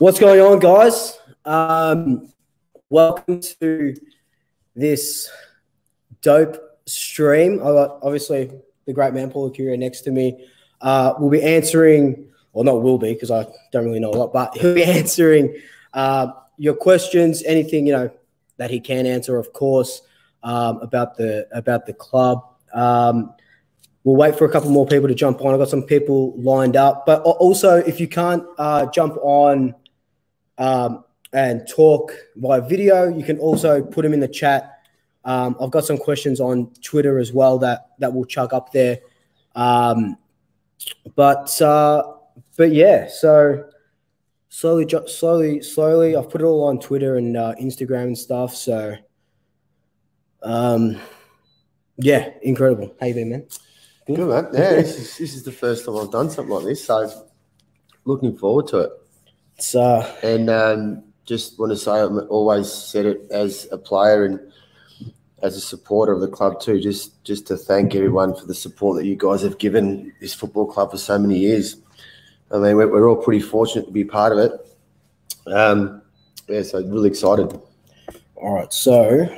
What's going on, guys? Um, welcome to this dope stream. I got obviously the great man Paul Licuria next to me. Uh, we'll be answering, or not will be, because I don't really know a lot, but he'll be answering uh, your questions, anything you know that he can answer, of course, um, about the about the club. Um, we'll wait for a couple more people to jump on. I've got some people lined up, but also if you can't uh, jump on um, and talk via video, you can also put them in the chat. Um, I've got some questions on Twitter as well that that will chuck up there. Um, but uh, but yeah, so slowly, slowly, slowly, I've put it all on Twitter and uh, Instagram and stuff. So um, yeah, incredible. How you been, man? Good, Good man. Yeah, this is this is the first time I've done something like this, so looking forward to it. It's uh, and um, just want to say I've always said it as a player and as a supporter of the club too. Just just to thank everyone for the support that you guys have given this football club for so many years. I mean, we're, we're all pretty fortunate to be part of it. Um, yeah, so really excited. All right, so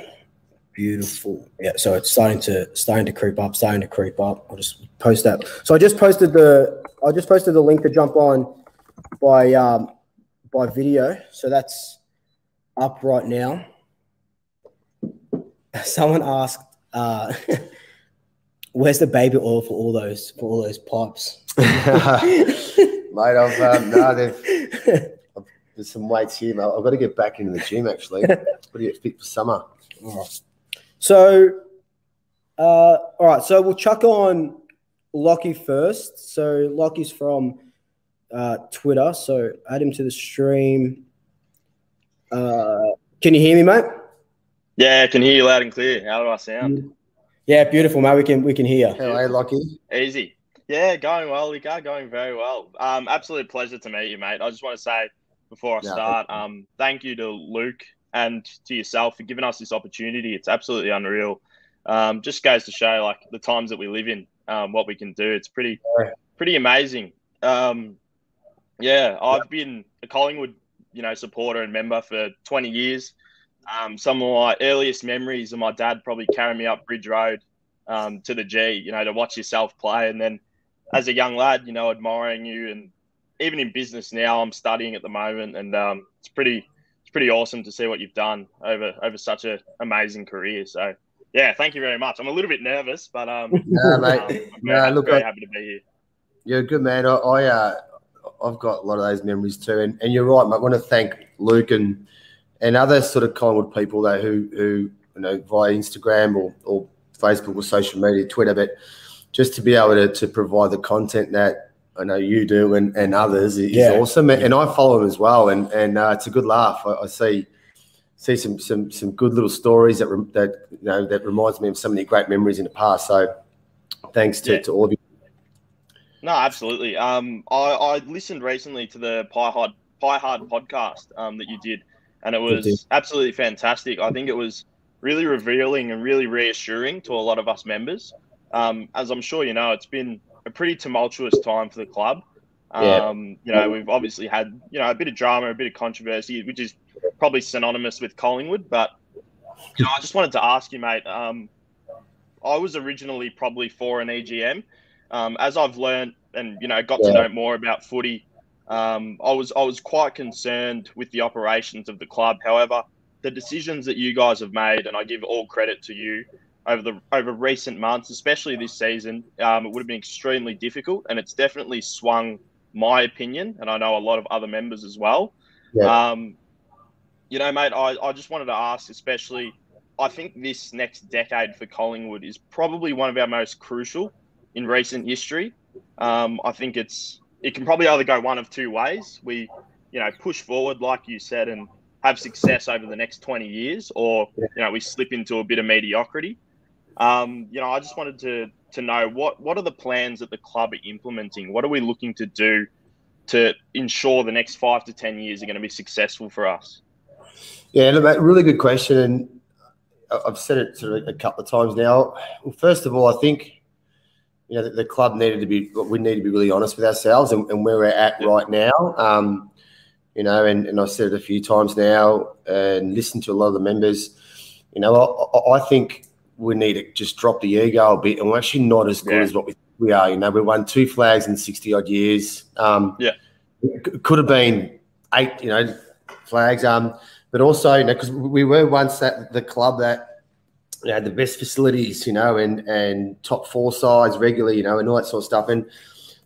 beautiful. Yeah, so it's starting to starting to creep up, starting to creep up. I'll just post that. So I just posted the I just posted the link to jump on by um by video. So that's up right now. Someone asked, uh, "Where's the baby oil for all those for all those pipes?" Mate, I've um, no, there's some weights here. Mate. I've got to get back into the gym actually. got to get fit for summer. Right. So, uh, all right. So we'll chuck on Lockie first. So Lockie's from uh, Twitter. So add him to the stream. Uh, can you hear me, mate? Yeah, I can hear you loud and clear. How do I sound? Yeah, beautiful, mate. We can we can hear. Hello, Lockie. Easy. Yeah, going well. We are going very well. Um, absolute pleasure to meet you, mate. I just want to say before I start, um, thank you to Luke and to yourself for giving us this opportunity. It's absolutely unreal. Um, just goes to show like the times that we live in, um, what we can do. It's pretty, pretty amazing. Um, yeah, I've been a Collingwood, you know, supporter and member for 20 years. Um, some of my earliest memories of my dad probably carrying me up Bridge Road um, to the G, you know, to watch yourself play. And then as a young lad, you know, admiring you. And even in business now, I'm studying at the moment, and um, it's pretty, it's pretty awesome to see what you've done over over such an amazing career. So, yeah, thank you very much. I'm a little bit nervous, but um, yeah, mate. Um, I'm very, no, look, very I, happy to be here. You're a good man. I, I uh, I've got a lot of those memories too. And, and you're right, mate. I want to thank Luke and and other sort of Collingwood people though who who you know via Instagram or, or Facebook or social media, Twitter, but just to be able to, to provide the content that I know you do and, and others is yeah. awesome. And I follow them as well. And and uh, it's a good laugh. I, I, see see some some some good little stories that that you know that reminds me of so many great memories in the past. So thanks to, yeah. to all of you no, absolutely. Um, I, I listened recently to the Pie Hard Pie Hard podcast um, that you did, and it was absolutely fantastic. I think it was really revealing and really reassuring to a lot of us members. Um, as I'm sure you know, it's been a pretty tumultuous time for the club. Yeah. Um, you know, we've obviously had you know a bit of drama, a bit of controversy, which is probably synonymous with Collingwood. But you know, I just wanted to ask you, mate. Um, I was originally probably for an EGM um, as I've learned and you know got yeah. to know more about footy, um, I was I was quite concerned with the operations of the club. However, the decisions that you guys have made, and I give all credit to you over the over recent months, especially this season, um, it would have been extremely difficult, and it's definitely swung my opinion, and I know a lot of other members as well. Yeah. Um, you know, mate, I, I just wanted to ask, especially, I think this next decade for Collingwood is probably one of our most crucial in recent history. Um, I think it's it can probably either go one of two ways. We, you know, push forward like you said and have success over the next 20 years, or you know, we slip into a bit of mediocrity. Um, you know, I just wanted to to know what what are the plans that the club are implementing? What are we looking to do to ensure the next five to ten years are going to be successful for us? Yeah, really good question, and I've said it sort of a couple of times now. Well, first of all, I think you know, the, the, club needed to be, we need to be really honest with ourselves and, and where we're at right now. Um, you know, and, and I've said it a few times now and listened to a lot of the members. You know, I, I think we need to just drop the ego a bit, and we're actually not as good yeah. as what we we are. You know, we won two flags in sixty odd years. Um, yeah, could have been eight. You know, flags. Um, but also, you know, because we were once at the club that you know, the best facilities, you know, and and top four sides regularly, you know, and all that sort of stuff. And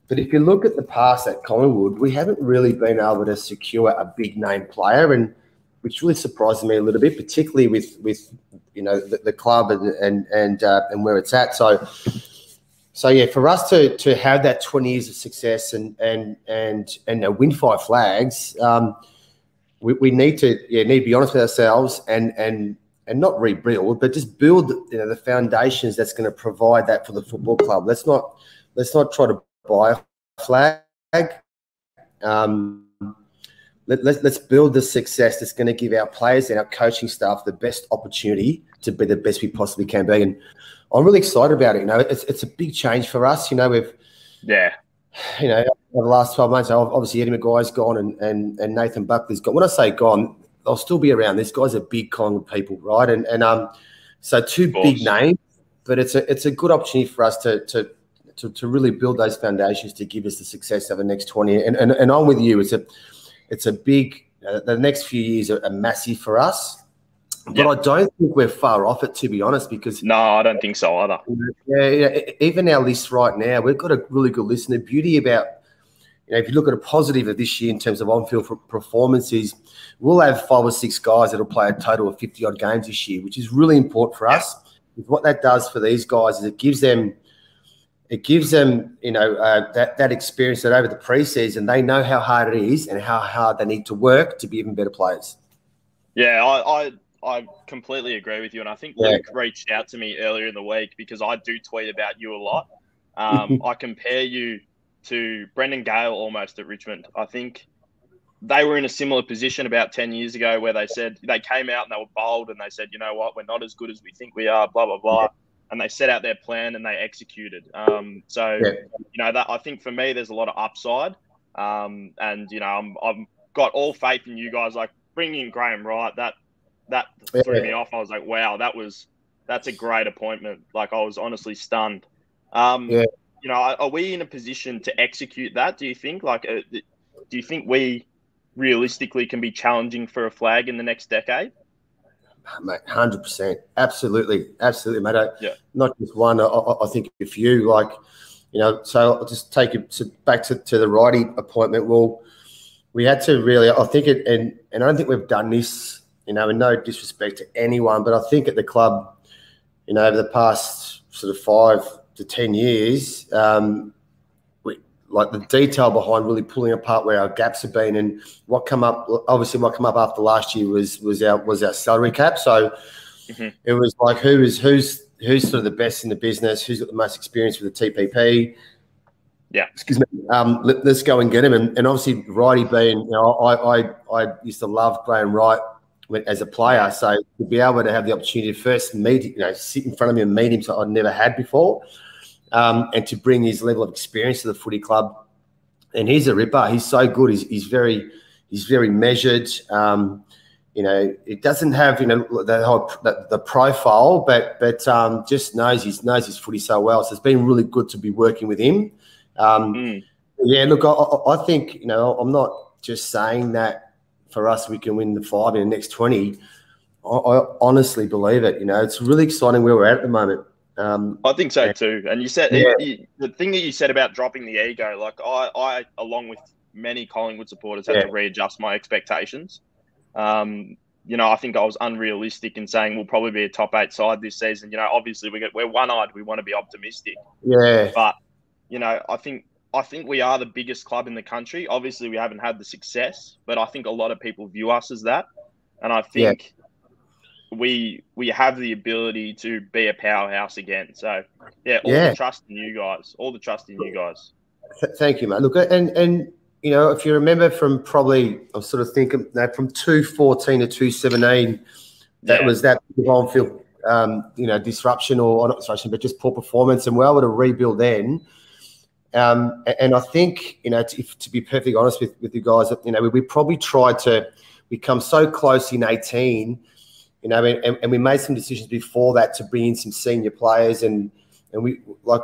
but if you look at the past at Collingwood, we haven't really been able to secure a big name player, and which really surprises me a little bit, particularly with with you know the, the club and and and uh, and where it's at. So. So yeah, for us to to have that twenty years of success and and and and uh, win five flags, um, we, we need to yeah need to be honest with ourselves and and and not rebuild, but just build you know the foundations that's going to provide that for the football club. Let's not let's not try to buy a flag. Um, let, let, let's build the success that's going to give our players and our coaching staff the best opportunity to be the best we possibly can be. And I'm really excited about it. You know, it's, it's a big change for us. You know, we've, yeah, you know, the last 12 months, obviously Eddie McGuire's gone and, and, and Nathan Buckley's gone. When I say gone, they'll still be around. This guys a big Collingwood people, right? And, and um, so two big names, but it's a, it's a good opportunity for us to, to, to, to really build those foundations to give us the success of the next 20. And, and, and I'm with you. It's a, it's a big, uh, the next few years are, are massive for us. But yep. I don't think we're far off it, to be honest, because. No, I don't think so either. Yeah, yeah, even our list right now, we've got a really good list. And the beauty about, you know, if you look at a positive of this year in terms of on field performances, we'll have five or six guys that'll play a total of 50 odd games this year, which is really important for us. What that does for these guys is it gives them it gives them, you know, uh, that that experience that over the preseason they know how hard it is and how hard they need to work to be even better players. Yeah, I I, I completely agree with you, and I think yeah. Luke reached out to me earlier in the week because I do tweet about you a lot. Um, I compare you to Brendon Gale almost at Richmond. I think they were in a similar position about 10 years ago where they said they came out and they were bold and they said, you know what, we're not as good as we think we are, blah, blah, blah and they set out their plan and they executed. Um, so yeah. you know that I think for me there's a lot of upside, um, and you know I'm I've got all faith in you guys. Like bringing Graham Wright, that that yeah. threw me off. I was like, wow, that was that's a great appointment. Like I was honestly stunned. Um, yeah. You know, are we in a position to execute that? Do you think? Like, uh, do you think we realistically can be challenging for a flag in the next decade? mate, hundred percent, absolutely, absolutely, mate. I, yeah. Not just one. I, I, think a few, like you know. So I'll just take it to, back to, to the righty appointment. Well, we had to really. I think it, and and I don't think we've done this. You know, and no disrespect to anyone, but I think at the club, you know, over the past sort of five to ten years, um, like the detail behind really pulling apart where our gaps have been and what come up obviously what come up after last year was was our was our salary cap. So mm-hmm. it was like who is who's who's sort of the best in the business? Who's got the most experience with the tpp yeah. Excuse me. Um, let, us go and get him. And, and obviously righty being you know I, I i used to love graham wright as a player. So to be able to have the opportunity to first meet you know sit in front of him and meet him so i'd never had before um, and to bring his level of experience to the footy club. And he's a ripper. He's so good. He's, he's very he's very measured. Um, you know, it doesn't have you know the whole the, the profile, but but um, just knows his knows his footy so well. So it's been really good to be working with him. Um, mm. Yeah, look, I, I think you know I'm not just saying that for us we can win the five in the next twenty. I, I honestly believe it. You know, it's really exciting where we're at at the moment. Um, I think so too. And you said yeah. you, the thing that you said about dropping the ego, like I, I along with many Collingwood supporters, had yeah. to readjust my expectations. Um, you know, I think I was unrealistic in saying we'll probably be a top eight side this season. You know, obviously we get we're one eyed. We want to be optimistic. Yeah. But you know, I think I think we are the biggest club in the country. Obviously, we haven't had the success, but I think a lot of people view us as that. And I think we we have the ability to be a powerhouse again. So yeah, all yeah. the trust in you guys. All the trust in you guys. Thank you, mate. Look, and and you know, if you remember from probably, I'm sort of thinking that from 214 to 217, that yeah. was that on field, um, you know, disruption or not disruption, but just poor performance, and we're able to rebuild then. Um, and I think, you know, to, to, be perfectly honest with, with you guys, you know, we, we, probably tried to we come so close in 18, you know, and, and, we made some decisions before that to bring in some senior players and, and we like,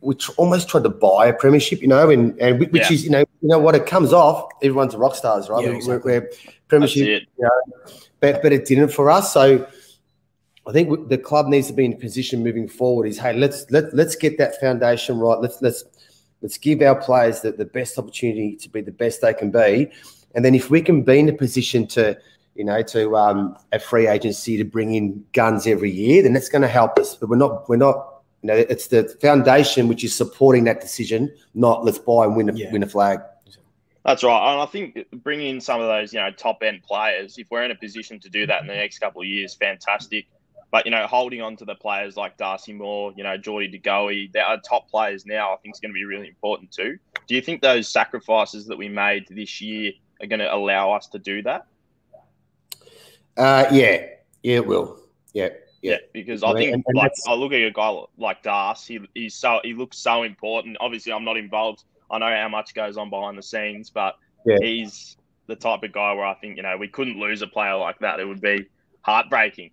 we tr- almost tried to buy a premiership, you know, and, and which yeah. is, you know, you know what it comes off, everyone's a rock stars, right? Yeah, exactly. we're, we're premiership, you know, but, but it didn't for us. So, I think the club needs to be in a position moving forward. Is hey, let's let let's get that foundation right. Let's let's let's give our players the, the best opportunity to be the best they can be, and then if we can be in a position to you know to um, a free agency to bring in guns every year, then that's going to help us. But we're not we're not you know it's the foundation which is supporting that decision, not let's buy and win a yeah. win a flag. That's right, and I think bringing in some of those, you know, top end players, if we're in a position to do that in the next couple of years, fantastic. But you know, holding on to the players like Darcy Moore, you know, Geordie De Goey, they are top players now. I think is going to be really important too. Do you think those sacrifices that we made this year are going to allow us to do that? Uh, yeah, yeah, it will. Yeah, yeah. yeah because I think, like, I look at a guy like Darcy. He, he's so he looks so important. Obviously, I'm not involved. I know how much goes on behind the scenes, but yeah. he's the type of guy where I think you know we couldn't lose a player like that. It would be heartbreaking.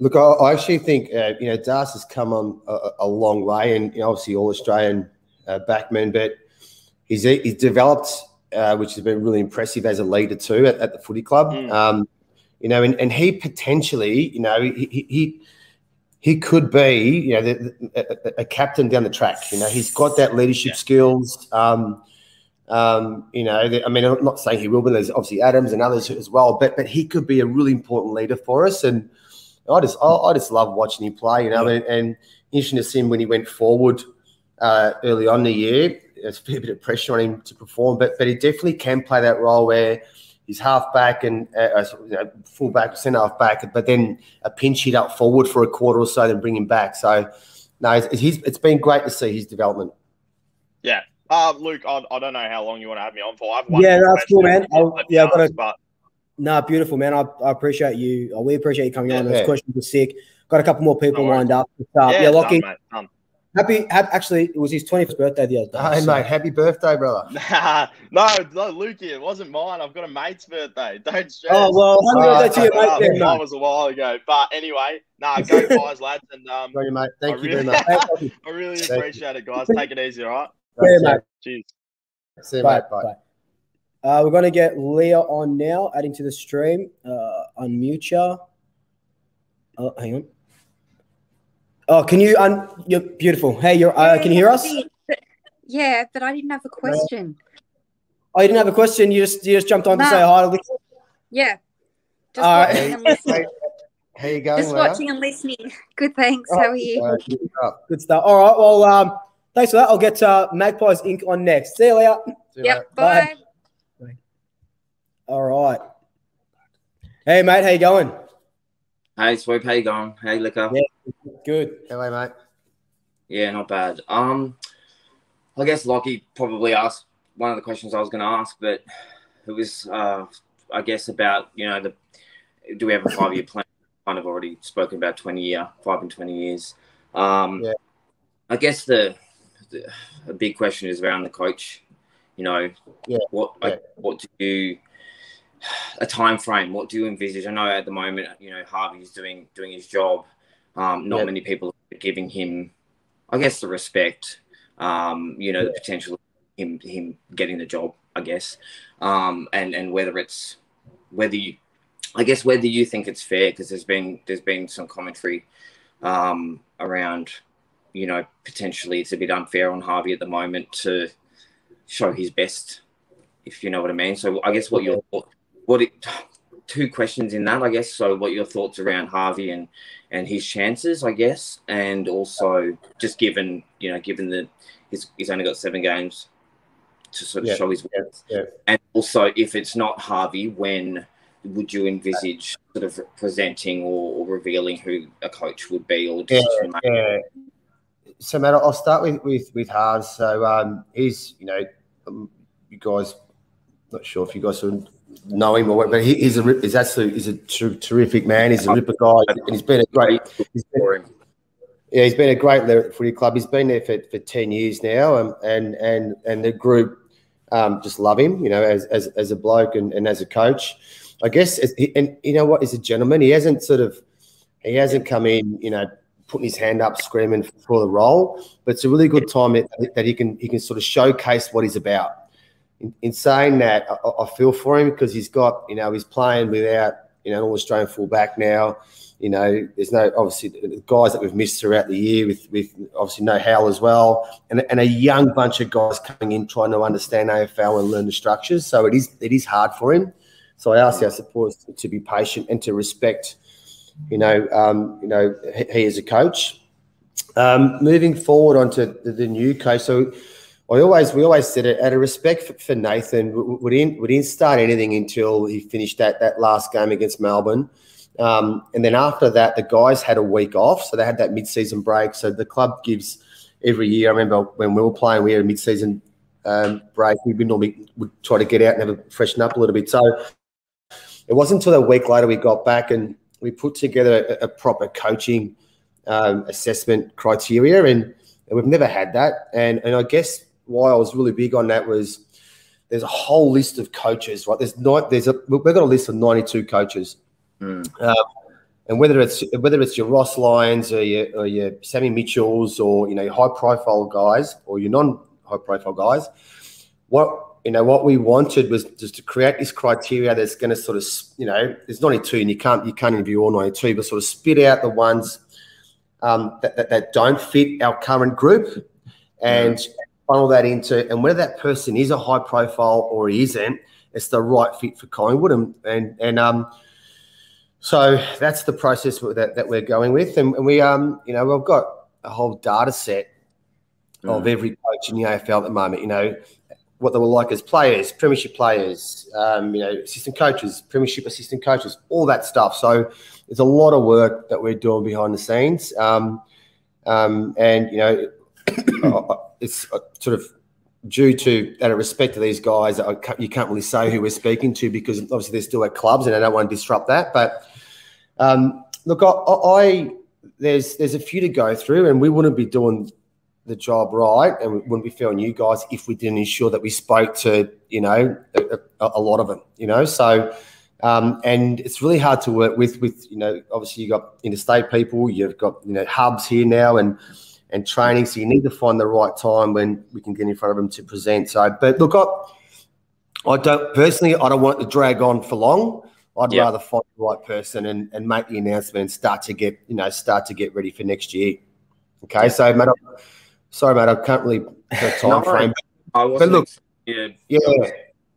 Look, I, I actually think uh, you know Das has come on a, a long way, and you know, obviously all Australian uh, backman, but he's he's developed, uh, which has been really impressive as a leader too at, at the footy club. Mm. Um, you know, and, and he potentially, you know, he he he could be, you know, the, a, a, captain down the track. You know, he's got that leadership yeah. skills. Um, um, you know, I mean, I'm not saying he will, but there's obviously Adams and others as well. But but he could be a really important leader for us, and I just I, I just love watching him play. You know, yeah. and, and, interesting to see him when he went forward uh, early on the year. There's a bit of pressure on him to perform, but but he definitely can play that role where he's half back and uh, you full back, centre half back, but then a pinch hit up forward for a quarter or so, then bring him back. So no, it's, it's, it's been great to see his development. Yeah. Uh, Luke, I, I don't know how long you want to have me on for. yeah, that's cool, man. I'll, yeah, I've got a, but no, beautiful, man. I, I appreciate you. We appreciate you coming yeah, on. Those yeah. questions were sick. Got a couple more people no lined up. Uh, yeah, yeah Lockie. Done, done. Happy, happy, actually, it was his 21st birthday the other day. Hey, so. mate, happy birthday, brother. Nah, no, no, Luke, it wasn't mine. I've got a mate's birthday. Don't stress. Oh, well, happy birthday to your mate then, That was a while ago. But anyway, no, nah, go guys, lads. And, um, Sorry, mate. Thank I you really, very much. I really appreciate it, guys. Take it easy, all right? Yeah, mate. Cheers. See you, bye, mate. Bye. bye. Uh, we're going to get Leah on now, adding to the stream. Uh, unmute you. Oh, hang on. Oh, can you? Un- you're beautiful. Hey, you're. Uh, can you hear us? Yeah, but I didn't have a question. Oh, you didn't have a question. You just you just jumped on no. to say hi. To yeah. Just All watching and listening. How you going? Just watching and listening. Good, thanks. Oh, How are you? Uh, good, stuff. good stuff. All right. Well, um, thanks for that. I'll get uh, Magpies Inc. on next. See you, Leah. yep. Bye. bye. All right. Hey, mate, how you going? Hey, Swoop, how you going? Hey, Liquor. Yeah, good. Hello, mate. Yeah, not bad. Um, I guess Lockie probably asked one of the questions I was going to ask, but it was, uh, I guess, about you know the do we have a five year plan? Kind of already spoken about twenty year, five and twenty years. Um, yeah. I guess the, the a big question is around the coach. You know, yeah. what yeah. what do you a time frame. What do you envisage? I know at the moment, you know, Harvey's doing doing his job. Um, not yep. many people are giving him, I guess, the respect. Um, you know, yeah. the potential of him him getting the job. I guess, um, and and whether it's whether you, I guess, whether you think it's fair because there's been there's been some commentary um, around, you know, potentially it's a bit unfair on Harvey at the moment to show his best if you know what I mean. So I guess what your what it, two questions in that, I guess. So, what your thoughts around Harvey and and his chances, I guess, and also just given you know, given that he's, he's only got seven games to sort of yeah, show his worth, yeah, yeah. and also if it's not Harvey, when would you envisage sort of presenting or, or revealing who a coach would be or yeah, yeah. So, Matt, I'll start with with with Harvey. So, um, he's you know, um, you guys, not sure if you guys would know him or what, but he, he's a he's absolutely he's a ter- terrific man. He's a ripper guy, and he's been a great. He's been, Yeah, he's been a great the footy club. He's been there for, for 10 years now, um, and and and the group um, just love him, you know, as, as, as a bloke and, and as a coach. I guess, and you know what, he's a gentleman. He hasn't sort of, he hasn't come in, you know, putting his hand up, screaming for the role. But it's a really good time that, that he can he can sort of showcase what he's about. In, in saying that, I, I, feel for him because he's got, you know, he's playing without, you know, an All-Australian fullback now. You know, there's no obviously guys that we've missed throughout the year with with obviously no Hal as well, and, and a young bunch of guys coming in trying to understand AFL and learn the structures. So it is it is hard for him. So I ask our supporters to be patient and to respect, you know, um, you know, he, he is a coach. Um, moving forward onto the, the new coach, so I always we always said it out of respect for, for Nathan, we didn't we didn't start anything until he finished that that last game against Melbourne. Um, and then after that, the guys had a week off, so they had that mid-season break. So the club gives every year. I remember when we were playing, we had a mid-season um, break. We would normally would try to get out and have a freshen up a little bit. So it wasn't until a week later we got back and we put together a, a proper coaching um, assessment criteria, and, and, we've never had that. And and I guess why I was really big on that was there's a whole list of coaches, right? There's not there's a we've got a list of 92 coaches Mm. Um, and whether it's whether it's your Ross Lyons or your, or your Sammy Mitchells or you know high profile guys or your non high profile guys, what you know what we wanted was just to create this criteria that's going to sort of you know there's 92 and you can't you can't interview all 92 but sort of spit out the ones um, that, that, that, don't fit our current group and mm. Funnel that into and whether that person is a high profile or he isn't it's the right fit for Collingwood and and, and um so that's the process that, that we're going with, and, and we um you know we've got a whole data set mm. of every coach in the AFL at the moment. You know what they were like as players, premiership players, um, you know, assistant coaches, premiership assistant coaches, all that stuff. So there's a lot of work that we're doing behind the scenes, um, um, and you know, it's sort of due to out of respect to these guys, you can't really say who we're speaking to because obviously they're still at clubs, and I don't want to disrupt that. But um, look, I, I, there's there's a few to go through, and we wouldn't be doing the job right, and we wouldn't be faring you guys if we didn't ensure that we spoke to you know a, a lot of them. You know, so. Um, and it's really hard to work with. With you know, obviously you have got interstate people, you've got you know hubs here now, and and training. So you need to find the right time when we can get in front of them to present. So, but look, I, I don't personally, I don't want to drag on for long. I'd yep. rather find the right person and, and make the announcement and start to get, you know, start to get ready for next year. Okay. So, mate, I, sorry, mate, I can't really a time no, frame. I wasn't but look, yeah, yeah.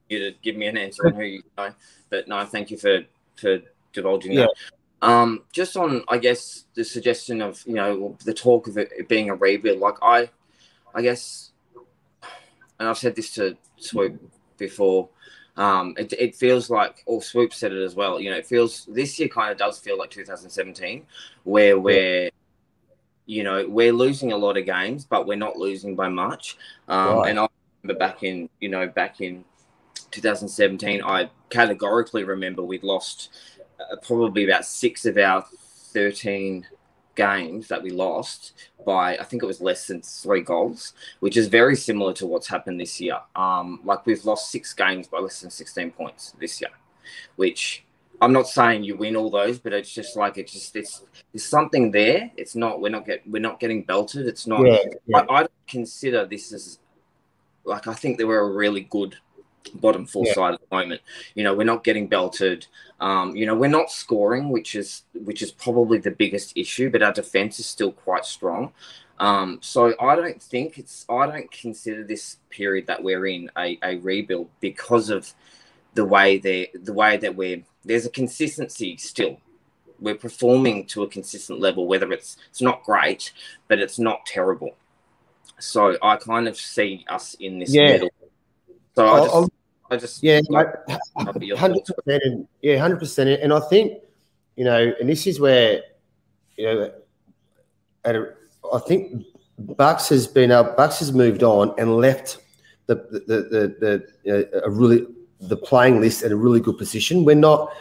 You to give me an answer on who you know, but no, thank you for for divulging yeah. that. Um, just on, I guess, the suggestion of you know the talk of it being a rebuild. Like I, I guess, and I've said this to Swoop before. Um, it, it feels like, or Swoop said it as well. You know, it feels this year kind of does feel like 2017, where we're, you know, we're losing a lot of games, but we're not losing by much. Um, right. And I remember back in, you know, back in 2017, I categorically remember we'd lost probably about six of our 13 games that we lost by I think it was less than three goals, which is very similar to what's happened this year. Um, like we've lost six games by less than 16 points this year, which I'm not saying you win all those, but it's just like it's just it's there's something there. It's not we're not get we're not getting belted. It's not. Yeah, yeah. I, I don't consider this as like I think they were a really good bottom four yeah. side at the moment. You know, we're not getting belted. Um, you know, we're not scoring, which is which is probably the biggest issue. But our defense is still quite strong. Um, so I don't think it's I don't consider this period that we're in a, a rebuild because of the way they the way that we're there's a consistency still. We're performing to a consistent level, whether it's it's not great, but it's not terrible. So I kind of see us in this yeah. middle so I just, I just yeah, hundred percent, and yeah, hundred percent, and I think you know, and this is where you know, at a, I think Bucks has been up. Bucks has moved on and left the the the, the uh, a really the playing list at a really good position. We're not.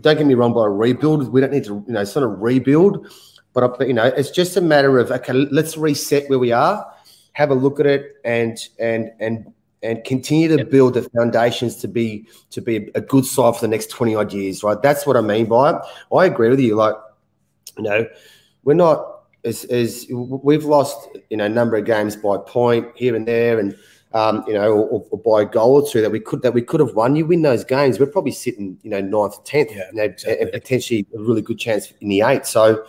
Don't get me wrong. By a rebuild, we don't need to. You know, sort of rebuild, but, but you know, it's just a matter of okay, let's reset where we are, have a look at it, and and and and continue to build the foundations to be to be a good side for the next 20 odd years right that's what i mean by it i agree with you like you know we're not as, as we've lost you know a number of games by point here and there and um, you know, or, or, by a goal or two that we could that we could have won. You win those games, we're probably sitting, you know, ninth, tenth, yeah, you know, exactly. and potentially a really good chance in the eight. So,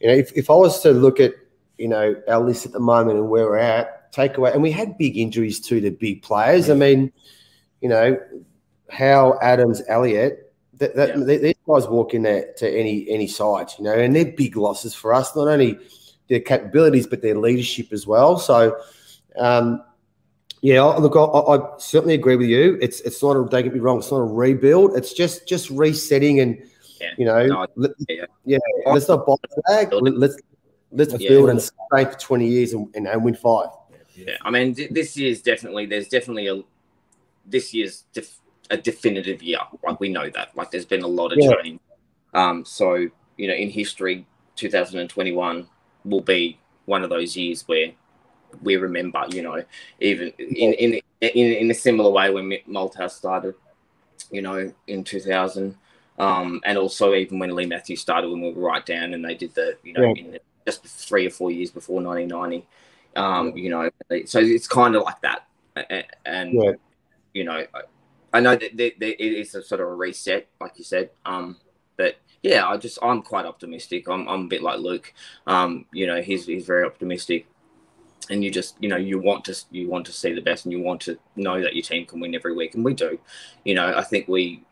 you know, if, if I was to look at, you know, our list at the moment and where we're at, take away. And we had big injuries to the big players. I mean, you know, Howe Adams, Elliott, that, that yeah. these guys walk in there to any any side, you know, and they're big losses for us. Not only their capabilities, but their leadership as well. So, um, yeah, look, I, I, certainly agree with you. It's it's not a don't get me wrong, it's not a rebuild. It's just just resetting and yeah. you know, no, let, yeah. yeah, let's not buy flag. Let's let's yeah. build and stay for twenty years and, and, and win five. Yeah, I mean, this year's definitely there's definitely a this year's def, a definitive year. Like we know that. Like there's been a lot of yeah. change. Um, so you know, in history, 2021 will be one of those years where we remember. You know, even in in in, in a similar way when Malthouse started. You know, in 2000. Um, and also even when Leigh Matthews started when we were right down and they did the, you know, yeah. in the, just three or four years before 1990. Um, you know, so it's kind of like that, and yeah. you know, I know that, it is a sort of a reset, like you said. Um, but yeah, I just I'm quite optimistic. I'm, I'm a bit like Luke. Um, you know, he's he's very optimistic, and you just you know you want to you want to see the best, and you want to know that your team can win every week, and we do. You know, I think we,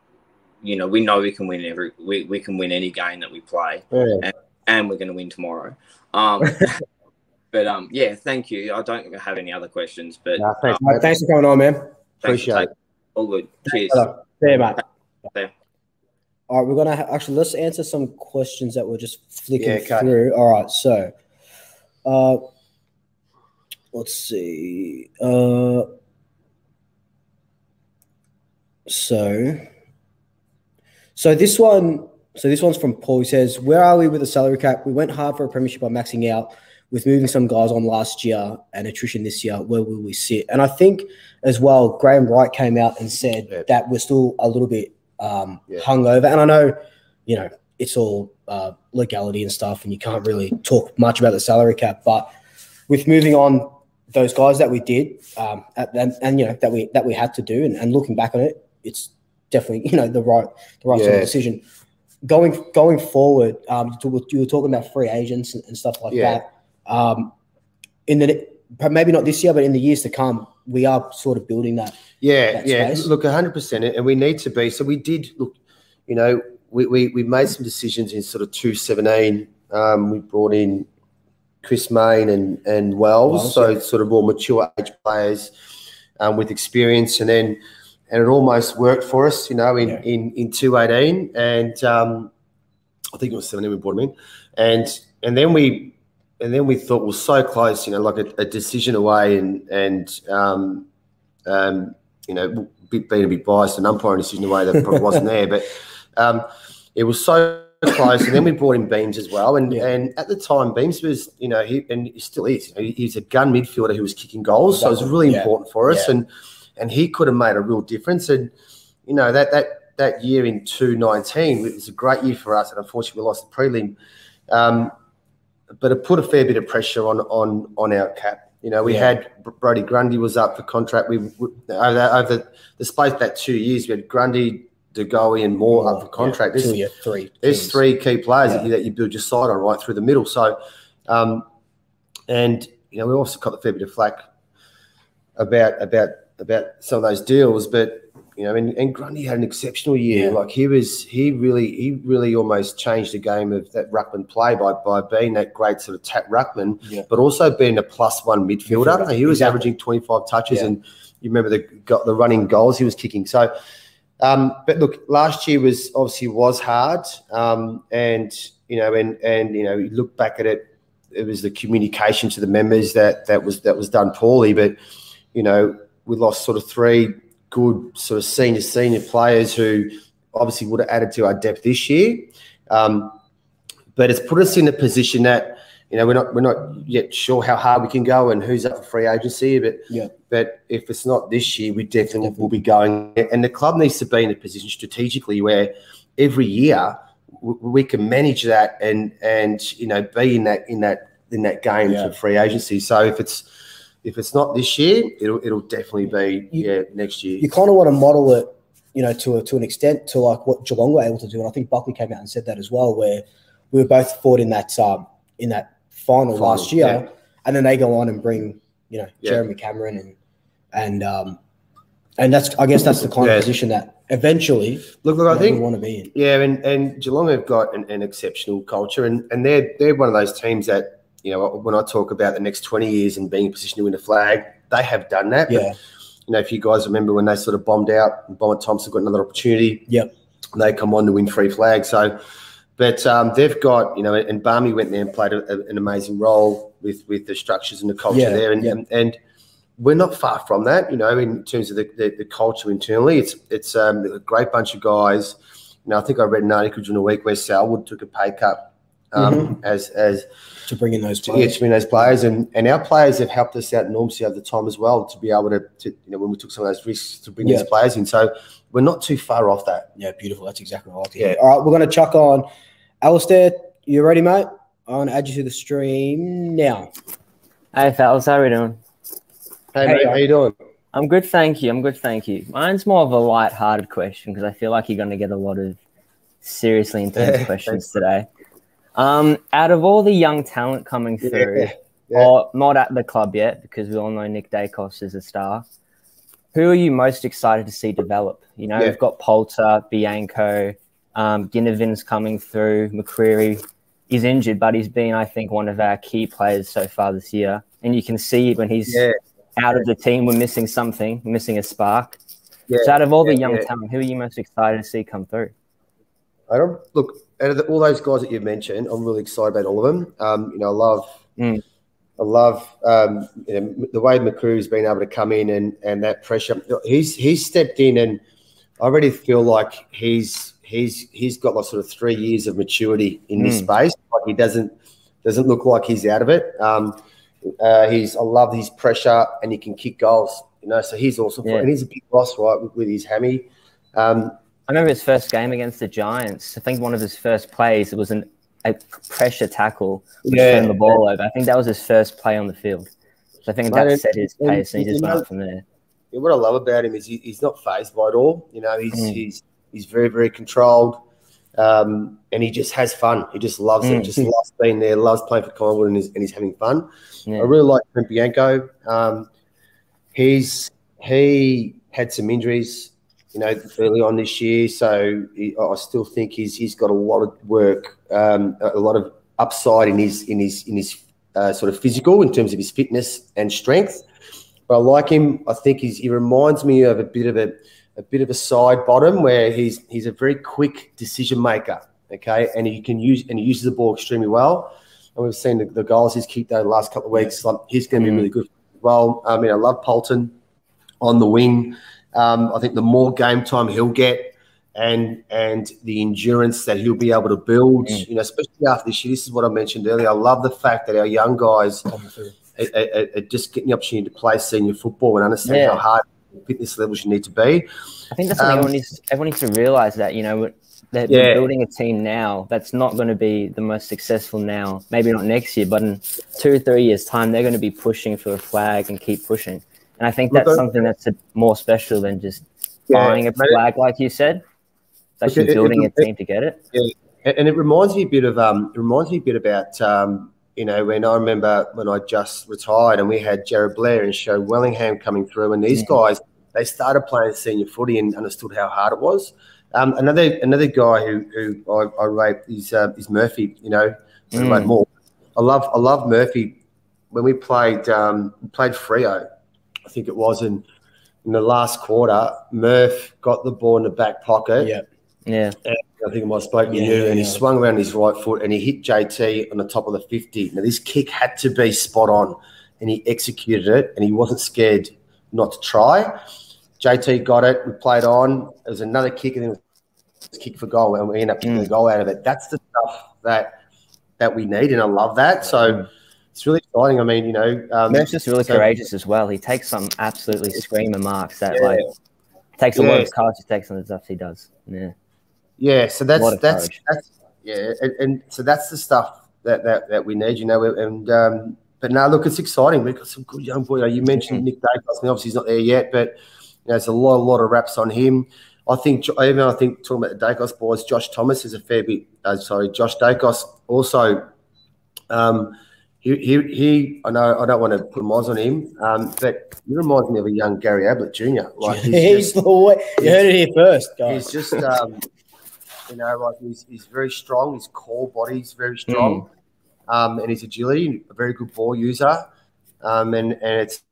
you know, we know we can win every we, we can win any game that we play, yeah. and, and we're going to win tomorrow. Um, But um, yeah, thank you. I don't have any other questions, but no, thanks, um, thanks for coming on, man. Appreciate it. All good. Cheers. See you, mate. See All right, we're gonna ha- actually let's answer some questions that we're just flicking yeah, okay. through. All right, so uh, let's see. Uh, so, so this one, so this one's from Paul. He says, "Where are we with the salary cap? We went hard for a premiership by maxing out with moving some guys on last year and attrition this year, where will we sit? And I think as well, Graham Wright came out and said yeah. that we're still a little bit um, yeah. hungover. And I know, you know, it's all uh, legality and stuff, and you can't really talk much about the salary cap. But with moving on those guys that we did, um, and, and, you know that we that we had to do, and, and, looking back on it, it's definitely you know the right the right yeah. sort of decision. Going going forward, um, you were talking about free agents and, and stuff like yeah. that um, in the maybe not this year, but in the years to come, we are sort of building that. Yeah, that yeah. Look, hundred percent, and we need to be. So we did look. You know, we we, we made some decisions in sort of two seventeen. Um, we brought in Chris Mayne and and Wells, Wells so yeah. sort of more mature age players um, with experience, and then and it almost worked for us. You know, in yeah. in in two eighteen, and um, I think it was seventeen we brought him in, and and then we and then we thought we we're so close, you know, like a, a decision away, and and um, um, you know, being a bit biased, an umpiring decision away that probably wasn't there, but um, it was so close. And then we brought in Beams as well, and yeah. and at the time, Beams was, you know, he and he still is. You know, he's a gun midfielder who was kicking goals, so it was really yeah. important for us, yeah. and and he could have made a real difference. And you know that that that year in two nineteen it was a great year for us, and unfortunately we lost the prelim. Um, but it put a fair bit of pressure on on on our cap. You know, we yeah. had Brodie Grundy was up for contract. We, we over, over the space that two years, we had Grundy, De Goey, and Moore up for contract. Yeah, there's, two, three. There's three key players yeah. that, you, that you build your side on right through the middle. So, um, and you know, we also got a fair bit of flack about about about some of those deals, but you know, and, and Grundy had an exceptional year. Yeah. Like he was, he really, he really almost changed the game of that ruckman play by by being that great sort of tap ruckman, yeah. but also being a plus one midfielder. He was exactly. averaging twenty five touches, yeah. and you remember the got the running goals he was kicking. So, um, but look, last year was obviously was hard, um, and you know, and and you know, you look back at it, it was the communication to the members that that was that was done poorly, but you know, we lost sort of three good sort of senior senior players who obviously would have added to our depth this year. Um, but it's put us in a position that you know we're not we're not yet sure how hard we can go and who's up for free agency. But yeah, but if it's not this year, we definitely, will be going. And the club needs to be in a position strategically where every year we can manage that and and you know be in that in that in that game yeah. for free agency. So if it's if it's not this year, it'll it'll definitely be you, yeah next year. You kind of want to model it, you know, to a, to an extent to like what Geelong were able to do, and I think Buckley came out and said that as well, where we were both fought in that um in that final, final last year, yeah. and then they go on and bring you know yeah. Jeremy Cameron and and um and that's I guess that's the kind of position that eventually look, look I think we want to be in. Yeah, and, and Geelong have got an, an, exceptional culture, and, and they're they're one of those teams that you know when I talk about the next twenty years and being in a position to win a flag, they have done that. Yeah. But, you know, if you guys remember when they sort of bombed out, Bomber Thompson got another opportunity. Yep. They come on to win three flags. So, but um, they've got you know, and Barmy went there and played a, a, an amazing role with with the structures and the culture yeah, there, and, yeah. and and we're not far from that, you know, in terms of the, the, the culture internally. It's it's um, a great bunch of guys. You know, I think I read an article during the week where Selwood took a pay cut um, mm-hmm. as as to bring in those players. Yeah, to bring those players, and and our players have helped us out enormously over the time as well to be able to, to you know when we took some of those risks to bring yeah. these players in. So we're not too far off that. Yeah, beautiful. That's exactly what I like to hear. Yeah. All right, we're going to chuck on. Alistair, you ready, mate? I'm going to add you to the stream now. Hey, fellas, how are we doing? Hey, hey mate, how you doing? I'm good, thank you. I'm good, thank you. Mine's more of a light-hearted question because I feel like you're going to get a lot of seriously intense questions today. Um, out of all the young talent coming through, yeah, yeah. or not at the club yet, because we all know Nick Daicos is a star. Who are you most excited to see develop? You know, yeah. we've got Poulter, Bianco, um, Ginnivan's coming through, McCreery is injured, but he's been, I think, one of our key players so far this year. And you can see when he's out of the team, we're missing something, missing a spark. Yeah, so out of all the young yeah. talent, who are you most excited to see come through? I don't look out of the, all those guys that you've mentioned. I'm really excited about all of them. Um, you know, I love, mm. I love um, you know, the way McCreery's been able to come in and and that pressure. He's he's stepped in, and I already feel like he's he's he's got like sort of three years of maturity in mm. this space. Like he doesn't doesn't look like he's out of it. Um, uh, he's I love his pressure and he can kick goals. You know, so he's awesome. Yeah. And he's a big boss, right, with, with his hammy. Um, I remember his first game against the Giants. I think one of his first plays it was an, a pressure tackle which yeah, turned the ball over. I think that was his first play on the field. So I think that set his pace, and, and he just went up from there. Yeah, what I love about him is he, he's not phased by it all. You know, he's mm. he's he's very very controlled. Um, and he just has fun. He just loves mm. it. Just loves being there. Loves playing for Collingwood, and he's, and he's having fun. Yeah. I really like Bianco. Um, he's he had some injuries, you know, early on this year, so he, I still think he's he's got a lot of work, um, a lot of upside in his in his in his uh, sort of physical in terms of his fitness and strength. But I like him. I think he's he reminds me of a bit of a a bit of a Sidebottom where he's he's a very quick decision maker. Okay, and he can use and he uses the ball extremely well. And we've seen the, the goals he's kicked over the last couple of weeks. Like he's going to be mm. really good. Well, I mean, I love Poulter on the wing. Um, I think the more game time he'll get, and and the endurance that he'll be able to build, mm. you know, especially after this year. This is what I mentioned earlier. I love the fact that our young guys are, are, are just getting the opportunity to play senior football and understand yeah. how hard fitness levels you need to be. I think that's um, everyone needs. Everyone needs to realize that you know they're, yeah. they're, building a team now that's not going to be the most successful now. Maybe not next year, but in two or three years' time, they're going to be pushing for a flag and keep pushing. And I think that's something that's a, more special than just yeah, buying a flag, like you said. It's actually it, building it, a team to get it. Yeah. And it reminds me a bit of um, it reminds me a bit about um, you know, when I remember when I just retired and we had Jarryd Blair and Joe Wellingham coming through, and these guys they started playing senior footy and understood how hard it was. Um, another another guy who who I, I rate is uh, is Murphy. You know, mm. more. I love I love Murphy. When we played um, played Freo, I think it was in in the last quarter. Murph got the ball in the back pocket. Yeah, yeah. I think I might have spoken yeah, to you, and he yeah. swung around his right foot and he hit JT on the top of the 50. Now, this kick had to be spot on, and he executed it, and he wasn't scared not to try. JT got it. We played on. It was another kick, and then it was kick for goal, and we ended up kicking mm. the goal out of it. That's the stuff that that we need, and I love that. So. It's really exciting. I mean, you know, um, Merck's just really so, courageous as well. He takes some absolutely screamer marks that yeah. like takes a yeah. lot of courage to take some of the stuff he does. Yeah. Yeah. So that's that's that's yeah, and, and, so that's the stuff that that, that we need, you know. And um, but now look, it's exciting. We've got some good young boys. You mentioned mm-hmm. Nick Daicos. I mean, obviously he's not there yet, but you know, there's a lot, a lot of raps on him. I think even I think talking about the Daicos boys, Josh Thomas is a fair bit. Uh, sorry, Josh Daicos also. Um, he, he, he, I know I don't want to put Moz on him, um, but he reminds me of a young Gary Ablett Jr. Like he's, he's just, the way you heard it here first, guys. He's just, um, you know, like he's, he's very strong. His core body is very strong, mm. um, and his agility, a very good ball user, um, and and it's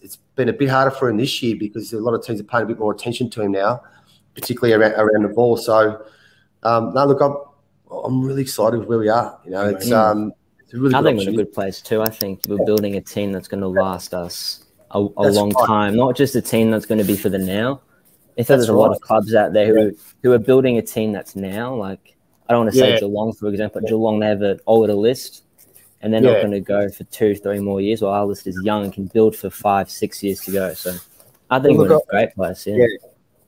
it's been a bit harder for him this year because a lot of teams are paying a bit more attention to him now, particularly around around the ball. So, um, no, look, I'm I'm really excited with where we are. You know, it's um really I think we're in a good place too. I think we're building a team that's going to last us a, a long right. time, not just a team that's going to be for the now. I think there's a lot of clubs out there who, yeah. who are building a team that's now. Like I don't want to say yeah. Geelong, for example, but Geelong they have an older list, and they're yeah. not going to go for two, three more years. While our list is young and can build for five, six years to go. So I think well, we're in a great place. Yeah. yeah.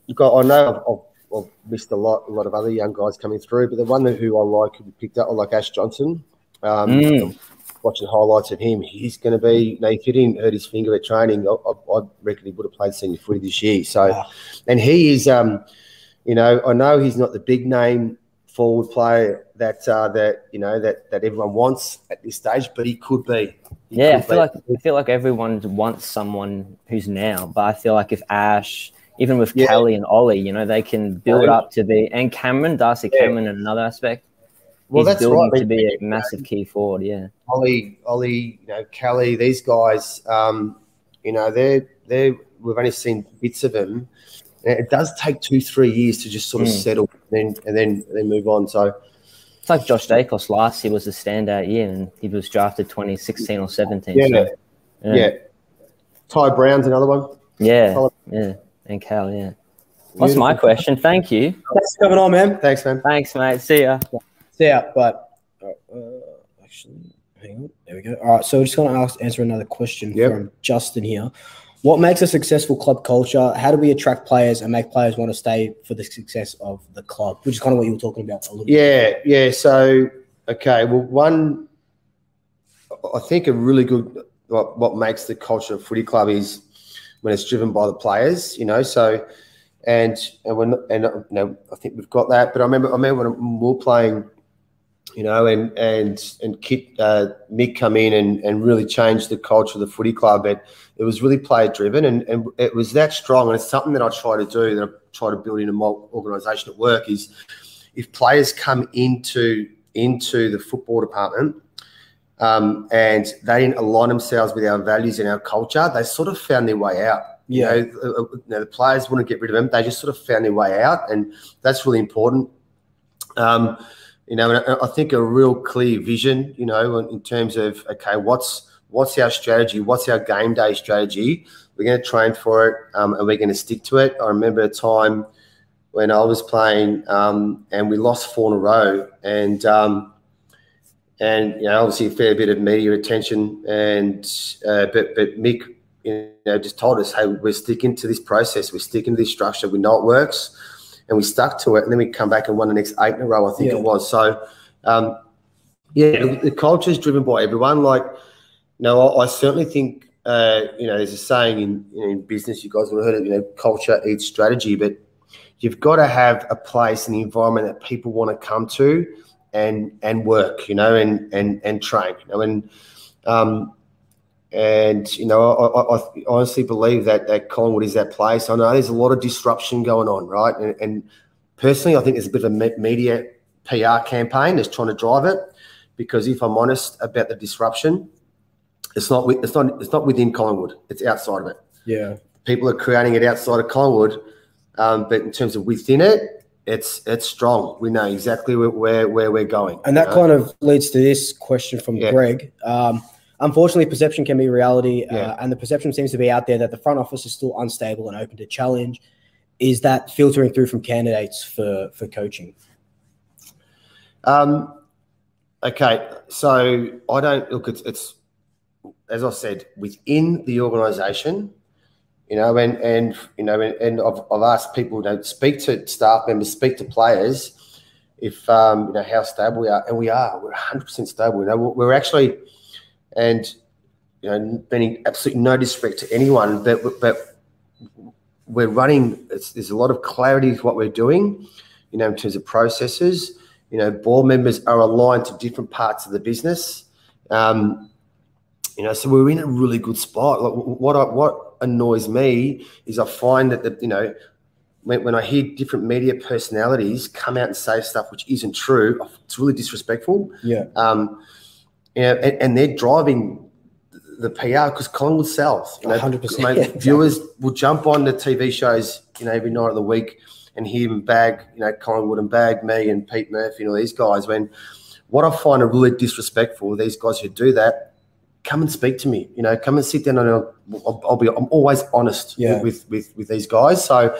You've got. I know I've, I've, missed a lot, a lot of other young guys coming through, but the one who I like who picked up, I like Ash Johnson. Um, mm. Watching highlights of him, he's going to be. You know, if he didn't hurt his finger at training, I, I, reckon he would have played senior footy this year. So, and he is, um, you know, I know he's not the big name forward player that uh, that you know that that everyone wants at this stage, but he could be. He yeah, could I feel be. like I feel like everyone wants someone who's now, but I feel like if Ash, even with yeah. Kelly and Ollie, you know, they can build yeah. up to be and Cameron, Darcy yeah. Cameron, in another aspect well, he's that's building right. to be a massive key forward. Yeah, Ollie, Ollie, you know, Kelly, these guys, um, you know, they're they're we've only seen bits of them. It does take two, three years to just sort of mm. settle, and then and then then move on. So it's like Josh Daicos last year was a standout year, and he was drafted 2016 or 17. Yeah, so, yeah. yeah. Ty Brown's another one. Yeah, yeah, and Cal, yeah. What's my question? Thank you. Thanks for coming on, man. Thanks, man. Thanks, mate. See ya out, but uh, actually, hang on. There we go. All right, so we're just going to ask answer another question yep. from Justin here. What makes a successful club culture? How do we attract players and make players want to stay for the success of the club? Which is kind of what you were talking about a little yeah, bit. Yeah, So, okay, well, one, I think a really good what, what makes the culture of footy club is when it's driven by the players. You know, so and and when and you know, I think we've got that. But I remember I remember when we were playing you know, and and and Kit uh, Mick come in and, and really change the culture of the footy club. But it was really player driven, and, and it was that strong. And it's something that I try to do that I try to build into my organisation at work is if players come into into the football department um, and they didn't align themselves with our values and our culture, they sort of found their way out. Yeah, you know, uh, uh, you know, the players wouldn't get rid of them; they just sort of found their way out, and that's really important. Um, you know, I think a real clear vision, you know, in terms of okay, what's what's our strategy? What's our game day strategy? We're going to train for it, um, and we're going to stick to it. I remember a time when I was playing, um, and we lost four in a row, and um, and you know, obviously a fair bit of media attention, and uh, but but Mick, you know, just told us, hey, we're sticking to this process, we're sticking to this structure. We know it works and we stuck to it. And then we come back and won the next eight in a row, I think yeah. it was. So, um, yeah, the, the culture is driven by everyone. Like, you know, I, I certainly think, uh, you know, there's a saying in, in business, you guys would have heard it, you know, culture eats strategy, but you've got to have a place and the environment that people want to come to and and work, you know, and and and train. You know, and um, and you know, I, I, I, honestly believe that that Collingwood is that place. I know there's a lot of disruption going on, right? And, and personally, I think there's a bit of a media PR campaign that's trying to drive it. Because if I'm honest about the disruption, it's not it's not it's not within Collingwood. It's outside of it. Yeah, people are creating it outside of Collingwood, um, but in terms of within it, it's it's strong. We know exactly where where, where we're going. And that know? kind of leads to this question from yeah. Greg. Um, unfortunately, perception can be reality, uh, yeah. uh, and the perception seems to be out there that the front office is still unstable and open to challenge. Is that filtering through from candidates for for coaching? Um, Okay, so I don't look. It's, it's as I said within the organisation, you know, and and you know, and, and I've, I've asked people to speak to staff members, speak to players, if um, you know how stable we are, and we are. We're 100 percent stable. You know, we're actually, and you know, meaning absolutely no disrespect to anyone, but but we're running. there's a lot of clarity to what we're doing, you know, in terms of processes. You know, board members are aligned to different parts of the business. Um, you know, so we're in a really good spot. Like, what I, what annoys me is I find that the, you know when, when I hear different media personalities come out and say stuff which isn't true, it's really disrespectful. Yeah. Um, you know, and, and they're driving the PR because Collingwood sells. You know, 100%. Mate, yeah, viewers will jump on the TV shows, you know, every night of the week and hear them bag, you know, Collingwood and bag me and Pete Murphy and all these guys. When what I find are really disrespectful, these guys who do that, come and speak to me. You know, come and sit down and I'll, I'll be. I'm always honest yeah. with, with with these guys. So,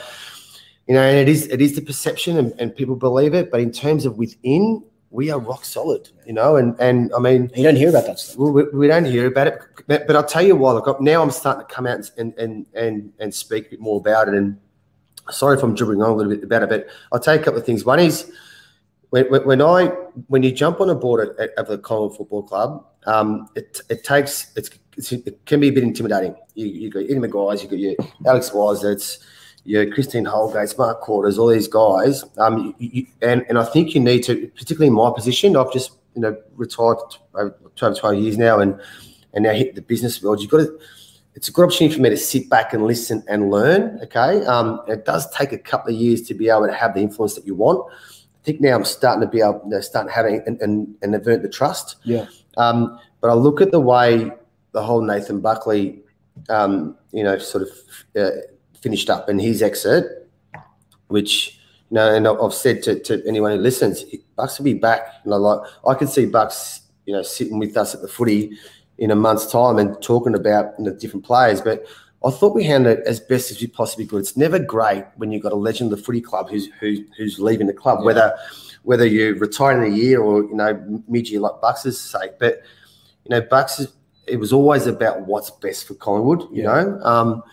you know, and it is it is the perception, and, and people believe it. But in terms of within, we are rock solid. You know, and and I mean, you don't hear about that stuff. We, we don't hear about it. But, but I'll tell you what. Look, now I'm starting to come out and and and and speak a bit more about it. And sorry if I'm dribbling on a little bit about it, but I'll tell you a couple of things. One is when, when I when you jump on a board at, at the Collingwood Football Club, um, it it takes it's, it's, it can be a bit intimidating. You you got Eddie McGuire, you got your Alex Waislitz, your Christine Holgate, Mark Korda, all these guys. Um, you, you, and and I think you need to, particularly in my position, I've just you know retired over twelve years now, and and now hit the business world. You've got to. It's a good opportunity for me to sit back and listen and learn. Okay, um, it does take a couple of years to be able to have the influence that you want. I think now I'm starting to be able, you know, starting having and, and, and avert the trust. Yeah. Um, but I look at the way the whole Nathan Buckley, um, you know, sort of uh, finished up in his exit, which you know, and I've said to, to anyone who listens, Bucks will be back. You know, like I can see Bucks, you know, sitting with us at the footy in a month's time and talking about you know, different players, but I thought we handled it as best as we possibly could. It's never great when you've got a legend of the footy club who's who's, who's leaving the club, yeah. whether whether you retire in a year or you know mid year like Bucks' sake. But you know, Bucks it was always about what's best for Collingwood. You yeah. know, um,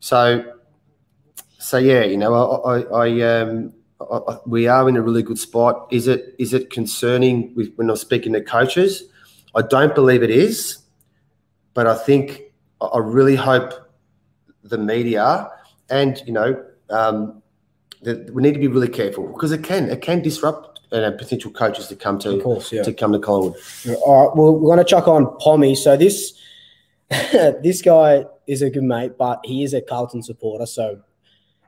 so so yeah, you know, I, I, I um. I, we are in a really good spot. Is it is it concerning with, when I'm speaking to coaches? I don't believe it is, but I think I really hope the media, and you know, um, the, we need to be really careful because it can it can disrupt uh, potential coaches to come to course, yeah. to come to Collingwood. All right, well, we're going to chuck on Pommy. So this this guy is a good mate, but he is a Carlton supporter. So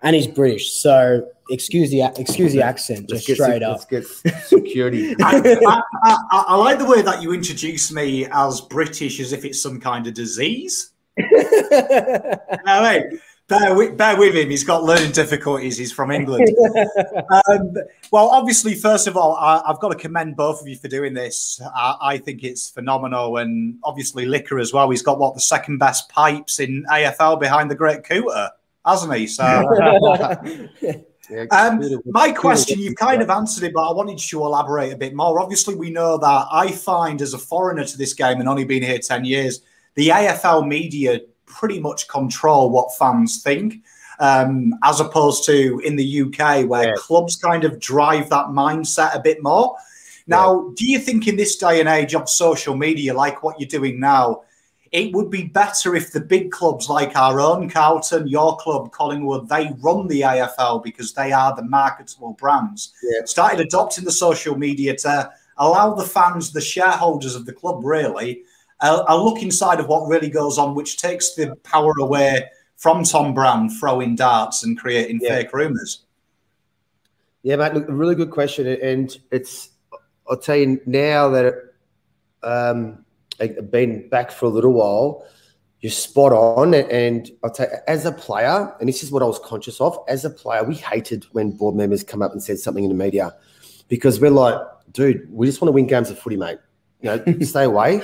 and he's British. So excuse the excuse the accent, just straight up. Let's get security. I, I, I, I, like the way that you introduce me as British, as if it's some kind of disease. no, wait. Bear with, bear with him. He's got learning difficulties. He's from England. um, well, obviously, first of all, I, have got to commend both of you for doing this. I, I, think it's phenomenal, and obviously, Licker as well. He's got what the second best pipes in AFL behind the Great Cooter, hasn't he? So, um, my question, you've kind of answered it, but I wanted you to elaborate a bit more. Obviously, we know that I find as a foreigner to this game and only been here ten years the AFL media pretty much control what fans think. Um, as opposed to in the UK, where yeah. clubs kind of drive that mindset a bit more. Now, yeah. do you think in this day and age of social media, like what you're doing now, it would be better if the big clubs like our own Carlton, your club, Collingwood, they run the AFL because they are the marketable brands. Yeah. Started adopting the social media to allow the fans, the shareholders of the club, really, a, a look inside of what really goes on, which takes the power away from Tom Browne throwing darts and creating yeah. fake rumours? Yeah, mate, look, a really good question. And it's, I'll tell you now that um, been back for a little while, you're spot on. And I'll tell you, as a player, and this is what I was conscious of, as a player, we hated when board members come up and said something in the media because we're like, dude, we just want to win games of footy, mate. You know, stay away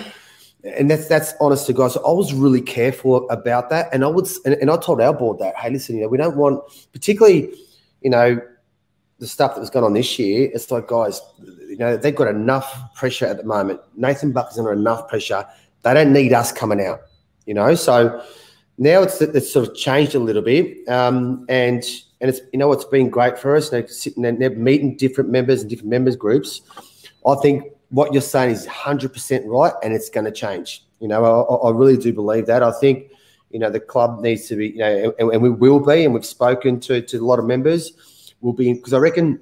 and that's that's honest to God. So I was really careful about that, and I would and, and I told our board that, hey, listen, you know, we don't want particularly, you know, the stuff that was going on this year, it's like, guys, you know, they've got enough pressure at the moment. Nathan Buckley's under enough pressure. They don't need us coming out, you know. So now it's it's sort of changed a little bit, um, and and it's you know it's been great for us. Know, sitting there meeting different members and different members groups. I think what you're saying is 100% right, and it's going to change. You know, I, I really do believe that. I think you know the club needs to be, you know, and, and we will be, and we've spoken to to a lot of members will be because I reckon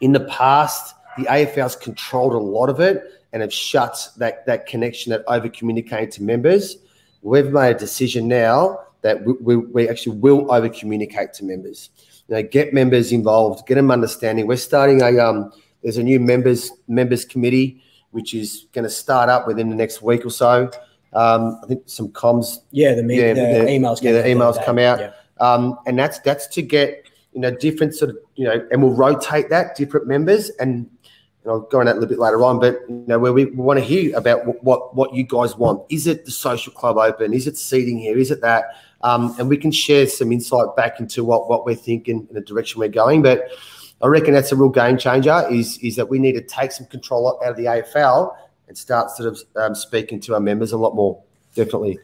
in the past the AFL's controlled a lot of it and have shut that that connection that over communicate to members. We've made a decision now that we, we, we actually will over communicate to members. You know, get members involved, get them understanding. We're starting a um, there's a new members members committee which is going to start up within the next week or so. Um, I think some comms. Yeah, the, yeah, the, the emails. Yeah, the emails come out, yeah. um, and that's that's to get you know, different sort of, you know, and we'll rotate that different members and and I'll go on that a little bit later on, but you know, where we want to hear about what, what, what you guys want. Is it the social club open? Is it seating here? Is it that? Um, and we can share some insight back into what, what we're thinking in the direction we're going. But I reckon that's a real game changer. Is is that we need to take some control out of the AFL and start sort of um, speaking to our members a lot more. Definitely.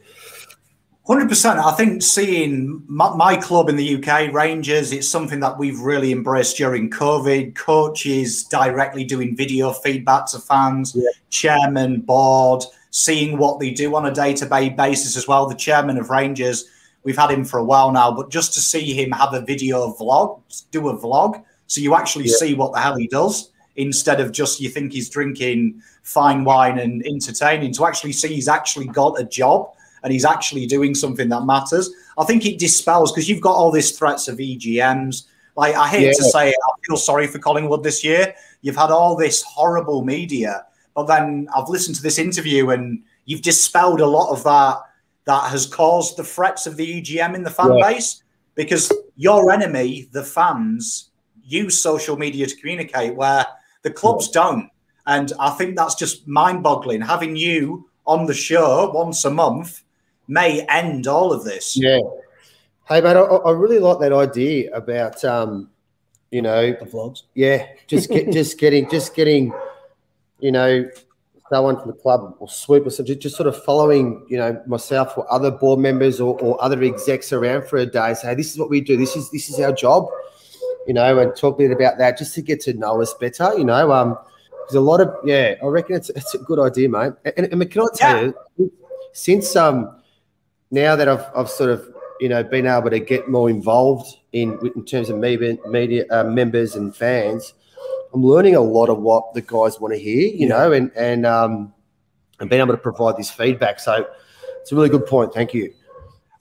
Hundred percent. I think seeing my, my, club in the UK, Rangers, it's something that we've really embraced during COVID. Coaches directly doing video feedback to fans, yeah. chairman, board, seeing what they do on a day-to-day basis as well. The chairman of Rangers, we've had him for a while now, but just to see him have a video vlog, do a vlog, so you actually yeah. see what the hell he does instead of just you think he's drinking fine wine and entertaining. To actually see he's actually got a job and he's actually doing something that matters. I think it dispels because you've got all these threats of EGMs. Like I hate yeah. to say it, I feel sorry for Collingwood this year. You've had all this horrible media, but then I've listened to this interview and you've dispelled a lot of that that has caused the threats of the EGM in the fan yeah. base because your enemy, the fans, use social media to communicate where the clubs yeah. don't. And I think that's just mind boggling. Having you on the show once a month may end all of this. Yeah. Hey, mate, I, I really like that idea about, um, you know, the vlogs. Yeah, just get, just getting, just getting, you know, someone from the club or swoop or something, just sort of following, you know, myself or other board members or, or other execs around for a day. Say, hey, this is what we do. This is this is our job, you know, and talk a bit about that just to get to know us better, you know. Um, there's a lot of yeah, I reckon it's it's a good idea, mate. And, and, can I tell yeah. you, since um now that I've, I've sort of you know been able to get more involved in in terms of media, media uh, members and fans, I'm learning a lot of what the guys want to hear, you yeah. know, and and um, and being able to provide this feedback. So it's a really good point. Thank you.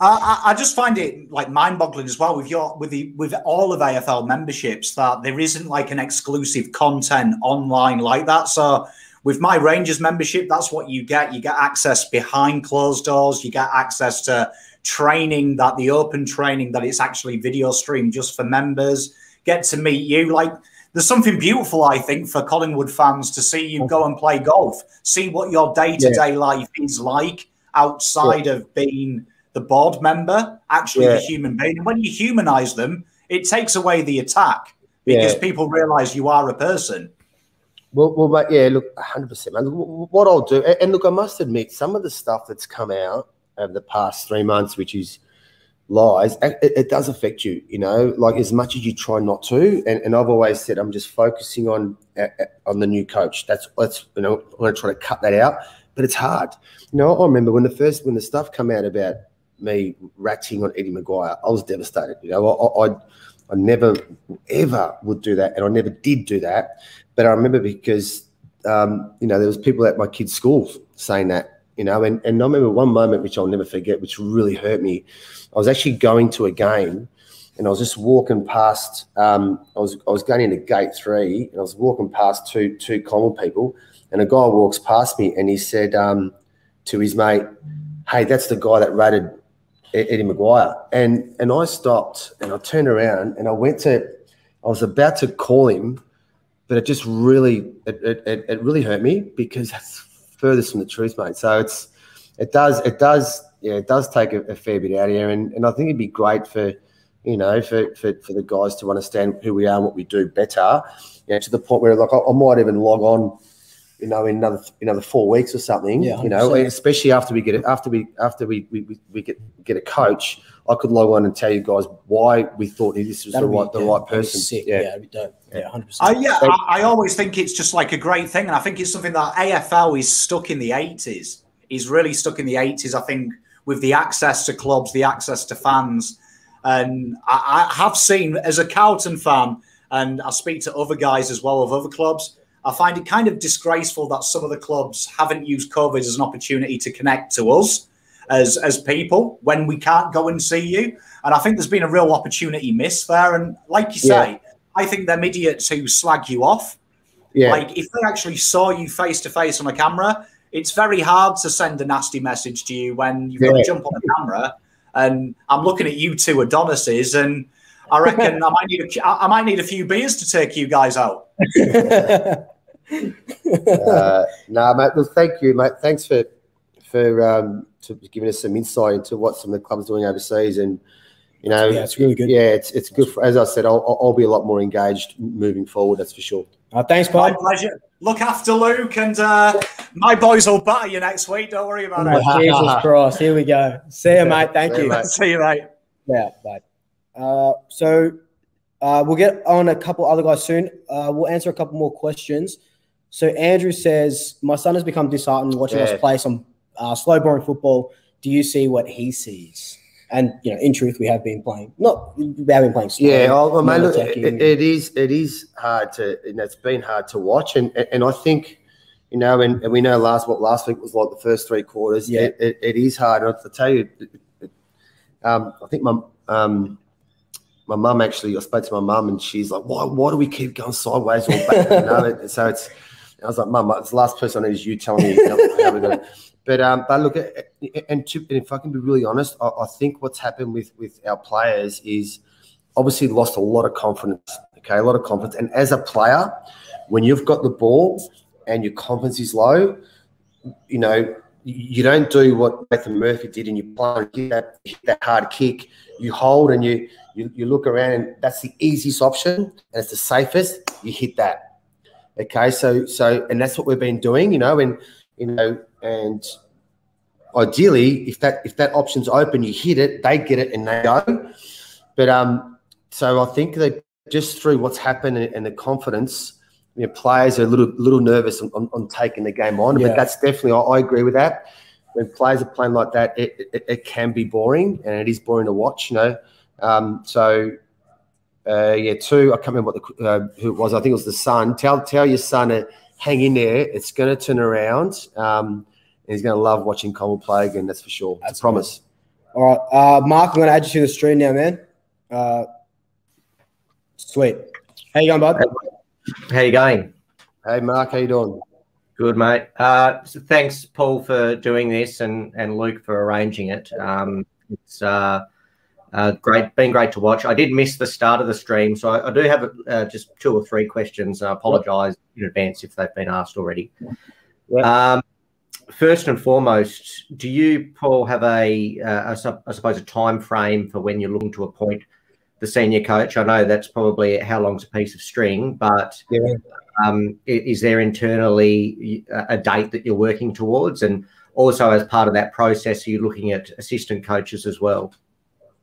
Uh, I, I just find it like mind-boggling as well with your with the with all of AFL memberships that there isn't like an exclusive content online like that. So with my Rangers membership, that's what you get. You get access behind closed doors. You get access to training that the open training that it's actually video streamed just for members. Get to meet you. Like there's something beautiful, I think, for Collingwood fans to see you go and play golf, see what your day to day life is like outside yeah. of being the board member, actually yeah. the human being. And when you humanize them, it takes away the attack because yeah. people realize you are a person. Well, well, but yeah, look, hundred percent, man. What I'll do, and look, I must admit, some of the stuff that's come out over the past three months, which is lies, it, it does affect you. You know, like as much as you try not to, and, and I've always said I'm just focusing on on the new coach. That's that's you know I'm going to try to cut that out, but it's hard. You know, I remember when the first when the stuff come out about me ratting on Eddie McGuire, I was devastated. You know, I, I I never ever would do that, and I never did do that. But I remember because um, you know there was people at my kids' school saying that, you know, and and I remember one moment which I'll never forget, which really hurt me. I was actually going to a game, and I was just walking past. Um, I was I was going into gate three, and I was walking past two two common people, and a guy walks past me, and he said um, to his mate, "Hey, that's the guy that ratted Eddie McGuire. And and I stopped and I turned around and I went to I was about to call him, but it just really it, it, it really hurt me because that's furthest from the truth, mate. So it's it does it does yeah it does take a, a fair bit out of here, and, and I think it'd be great for you know, for, for, for the guys to understand who we are and what we do better. You know, to the point where like I, I might even log on, you know, in another another four weeks or something. Yeah, you know, especially after we get it after we after we, we, we- we get get a coach, I could log on and tell you guys why we thought this was the That'd be- right the yeah, right person. Sick. Yeah. Yeah, that'd be dope. Yeah, hundred I, percent. yeah, I, I always think it's just like a great thing, and I think it's something that AFL is stuck in the eighties. Is really stuck in the eighties. I think with the access to clubs, the access to fans, and I, I have seen as a Carlton fan, and I speak to other guys as well of other clubs. I find it kind of disgraceful that some of the clubs haven't used COVID as an opportunity to connect to us as as people when we can't go and see you. And I think there's been a real opportunity missed there. And like you Yeah. say, I think them idiots who slag you off, Yeah. like if they actually saw you face to face on a camera, it's very hard to send a nasty message to you when you've got to jump on the camera. And I'm looking at you two Adonises, and I reckon I might need a, I might need a few beers to take you guys out. uh, no, mate. Well, thank you, mate. Thanks for for um, to giving us some insight into what some of the clubs are doing overseas, and you know, yeah, it's really good. yeah, it's it's good. For, as I said, I'll, I'll I'll be a lot more engaged moving forward. That's for sure. Uh, thanks, My pleasure. Look after Luke, and uh, my boys will batter you next week. Don't worry about it. Oh, Jesus Christ. Here we go. See you, mate. Thank See you, you. mate. See you, mate. Yeah, bye. Uh, so uh, we'll get on a couple other guys soon. Uh, we'll answer a couple more questions. So Andrew says, "My son has become disheartened watching Yeah. us play some uh, slow boring football. Do you see what he sees?" And you know, in truth, we have been playing. Not we have been playing. Slow, Yeah, I, I mean, look, it, it is it is hard to, and it's been hard to watch, and and I think, you know, and, and we know last what last week was like the first three quarters. Yeah. it, it, it is hard. To tell you, um, I think my um, my mum actually, I spoke to my mum, and she's like, "Why why do we keep going sideways or back?" you know, so it's. I was like, "Mum, it's the last person I need is you telling me how, how. But um, but look, and, to, and if I can be really honest, I, I think what's happened with with our players is obviously lost a lot of confidence. Okay, a lot of confidence. And as a player, when you've got the ball and your confidence is low, you know, you don't do what Nathan Murphy did and you play and hit that, hit that hard kick. You hold and you, you you look around and that's the easiest option and it's the safest. You hit that. Okay, so so and that's what we've been doing, you know, and you know, and ideally, if that if that option's open, you hit it, they get it and they go. But um, so I think that just through what's happened and, and the confidence, you know, players are a little little nervous on, on, on taking the game on. Yeah. But that's definitely I, I agree with that. When players are playing like that, it, it, it can be boring and it is boring to watch. You know, um, so. Uh, yeah, two. I can't remember what the uh, who it was. I think it was the son. Tell tell your son to hang in there. It's going to turn around. Um, and he's going to love watching Cole play again. That's for sure. That's That's a promise. All right, uh, Mark, I'm going to add you to the stream now, man. Uh, sweet. How you going, bud? How you going? Hey, Mark, how you doing? Good, mate. Uh, so thanks, Paul, for doing this, and and Luke for arranging it. Um, it's uh, uh, great, been great to watch. I did miss the start of the stream, so I, I do have uh, just two or three questions. I apologise in advance if they've been asked already. Um, first and foremost, do you, Paul, have a, uh, a I suppose, a time frame for when you're looking to appoint the senior coach? I know that's probably how long's a piece of string, but Yeah. um, is there internally a date that you're working towards? And also, as part of that process, are you looking at assistant coaches as well?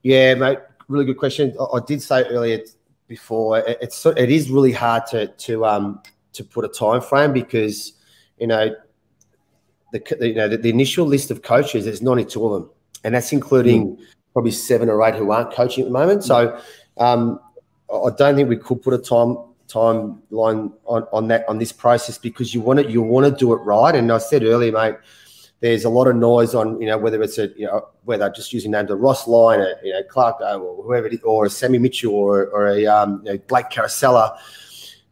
Yeah, mate. Really good question. I, I did say earlier before it, it's so- it is really hard to to um to put a time frame because you know the you know the, the initial list of coaches there's 92 of them, and that's including probably seven or eight who aren't coaching at the moment. So um, I don't think we could put a time timeline on, on that on this process because you want to you want to do it right. And I said earlier, mate, there's a lot of noise on you know whether it's a you know whether just using names of Ross Lyon, or, you know Clark uh, or whoever or a Sammy Mitchell or, or a um, you know, Blake Caracella.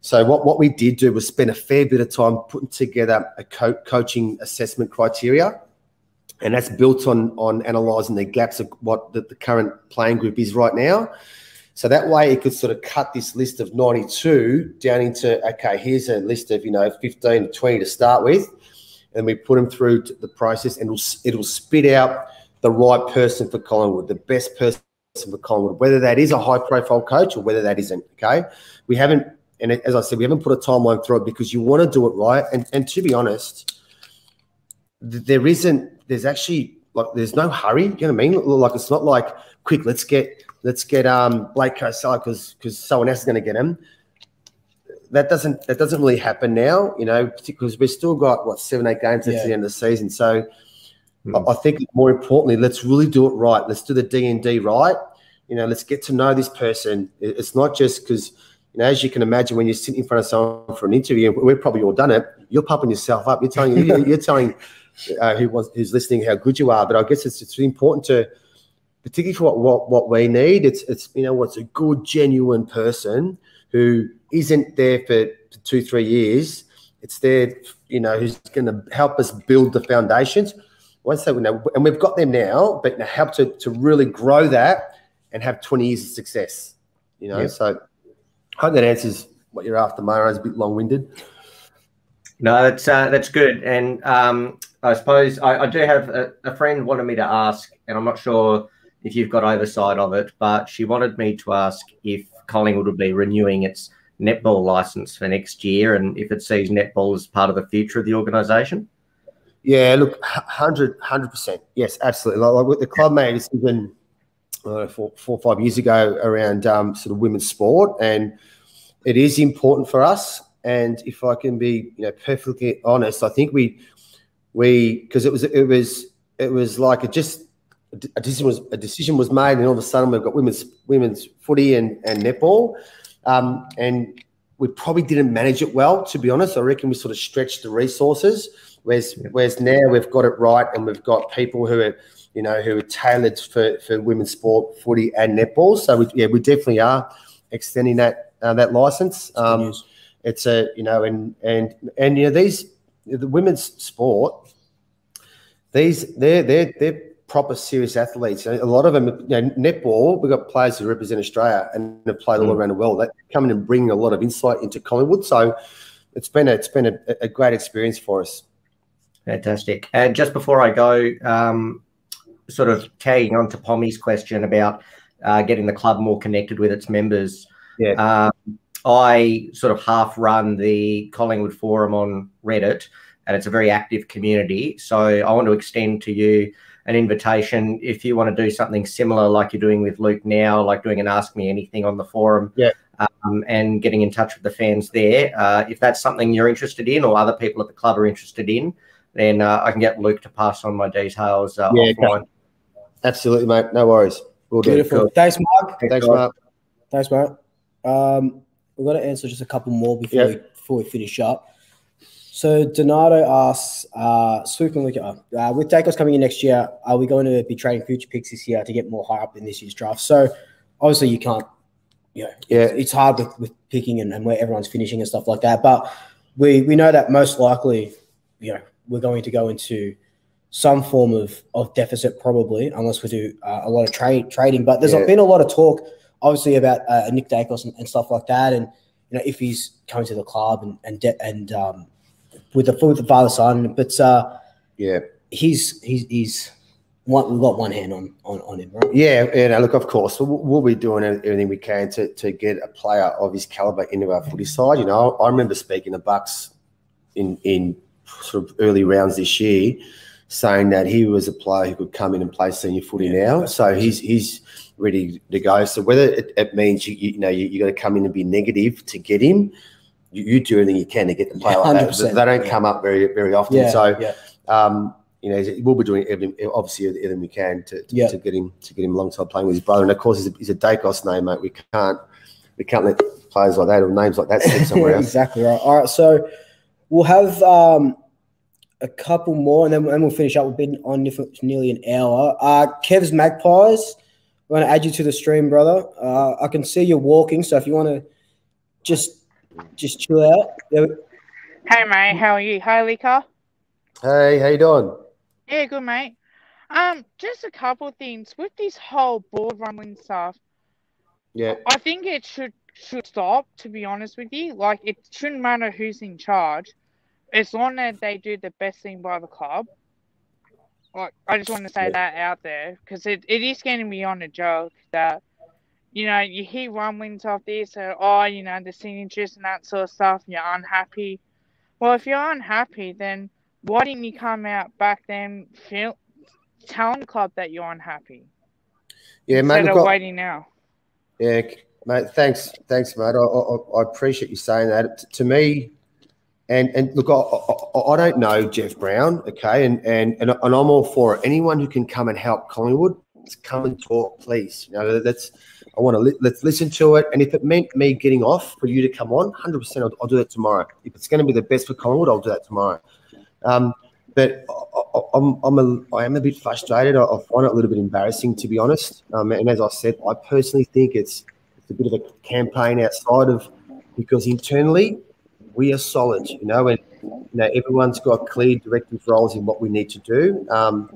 So what, what we did do was spend a fair bit of time putting together a co- coaching assessment criteria, and that's built on on analysing the gaps of what the, the current playing group is right now. So that way, it could sort of cut this list of 92 down into okay, here's a list of you know 15 to 20 to start with, and we put them through the process, and it'll it'll spit out the right person for Collingwood, the best person for Collingwood, whether that is a high profile coach or whether that isn't. Okay, we haven't, and as I said, we haven't put a timeline through it because you want to do it right. And and to be honest, there isn't. There's actually like there's no hurry. You know what I mean? Like it's not like quick. Let's get let's get um Blake Kosar because because someone else is going to get him. That doesn't that doesn't really happen now. You know, because we've still got what seven eight games yeah. at the end of the season. So mm. I think more importantly, let's really do it right. Let's do the D and D right. You know, let's get to know this person. It's not just because you know, as you can imagine, when you're sitting in front of someone for an interview, we've probably all done it. You're pumping yourself up. You're telling you're telling uh, who was who's listening how good you are. But I guess it's it's important to, particularly for what what, what we need. It's it's you know what's a good genuine person who isn't there for two three years. It's there, you know, who's going to help us build the foundations. Once they know, and we've got them now, but help to to really grow that and have twenty years of success. You know, yep. so I hope that answers what you're after, Mara. It's a bit long winded. No, that's uh, that's good, and um, I suppose I, I do have a, a, friend wanted me to ask, and I'm not sure if you've got oversight of it, but she wanted me to ask if Collingwood would be renewing its netball license for next year, and if it sees netball as part of the future of the organisation. Yeah, look, 100 percent, yes, absolutely. Like, like the club made a decision four, four or five years ago around um, sort of women's sport, and it is important for us. And if I can be, you know, perfectly honest, I think we we because it was it was it was like it just a decision was a decision was made, and all of a sudden we've got women's women's footy and and netball, um, and we probably didn't manage it well. To be honest, I reckon we sort of stretched the resources. Whereas whereas now we've got it right, and we've got people who are you know who are tailored for for women's sport, footy, and netball. So we, yeah, we definitely are extending that uh, that license. Um, it's a you know and and and you know these the women's sport these they're they're they're proper serious athletes. A lot of them, you know, netball. We've got players who represent Australia and have played all mm. around the world. They come in and bring a lot of insight into Collingwood. So it's been a, it's been a, a great experience for us. Fantastic. And just before I go, um, sort of tagging on to Pommy's question about uh, getting the club more connected with its members. Yeah. Um, I sort of half run the Collingwood Forum on Reddit and it's a very active community. So I want to extend to you an invitation if you want to do something similar like you're doing with Luke now, like doing an Ask Me Anything on the forum. Yeah. Um, and getting in touch with the fans there. Uh, if that's something you're interested in or other people at the club are interested in, then uh, I can get Luke to pass on my details uh, yeah, offline. Absolutely, mate. No worries. We'll Beautiful. Cool. Thanks, Mark. Thanks, Thanks Mark. Thanks, Mark. Um, we've got to answer just a couple more before, we, before we finish up. So Donato asks, uh, uh, uh, with Daicos coming in next year, are we going to be trading future picks this year to get more high up in this year's draft? So obviously you can't, you know, yeah, it's hard with, with picking and, and where everyone's finishing and stuff like that. But we we know that most likely, you know, we're going to go into some form of, of deficit probably, unless we do uh, a lot of trade trading. But there's yeah. been a lot of talk, obviously, about uh, Nick Daicos and, and, stuff like that, and you know if he's coming to the club and and de- and um, with the with the father son. But uh, yeah, he's he's he's one, we've got one hand on on, on him, right? Yeah, and look, of course, we'll, we'll, be doing everything we can to to get a player of his caliber into our footy side. You know, I remember speaking to Bucks in in sort of early rounds this year, saying that he was a player who could come in and play senior footy yeah, now. So he's he's ready to go. So whether it, it means you, you know you, you got to come in and be negative to get him, you, you, do everything you can to get the player like that. They don't yeah. come up very very often. Yeah, so, yeah. Um, you know, we'll be doing everything, obviously everything we can to, to, yeah. to, get him to get him alongside playing with his brother. And of course, he's a, he's a Daicos name, mate. We can't we can't let players like that or names like that sit somewhere else. exactly right. All right, so we'll have um, a couple more, and then and we'll finish up. We've been on for nearly an hour. Uh, Kev's Magpies. We're going to add you to the stream, brother. Uh, I can see you're walking, so if you want to just just chill out. Hey mate, how are you? Hi Lika. Hey, how you doing? Yeah, good mate. Um, just a couple of things with this whole board rumbling stuff. Yeah, I think it should should stop. To be honest with you, like it shouldn't matter who's in charge, as long as they do the best thing by the club. like I just want to say yeah. that out there because it, it is getting beyond a joke that you know you hear rumblings of this or oh you know the signatures and that sort of stuff. And you're unhappy. Well, if you're unhappy, then why didn't you come out back then, feel, telling the club that you're unhappy? Yeah, mate. Instead of got, waiting now. Yeah, mate. Thanks, thanks, mate. I, I, I appreciate you saying that. To me, and and look, I, I, I, don't know Jeff Browne, okay, and, and and and I'm all for it. Anyone who can come and help Collingwood, come and talk, please. You know, that's I want to li- let's listen to it. And if it meant me getting off for you to come on, hundred percent, I'll, I'll do that tomorrow. If it's going to be the best for Collingwood, I'll do that tomorrow. Um, but I, I'm I'm a I am a bit frustrated. I, I find it a little bit embarrassing, to be honest. Um, and as I said, I personally think it's it's a bit of a campaign outside of because internally we are solid, you know, and you know everyone's got clear directive roles in what we need to do. Um,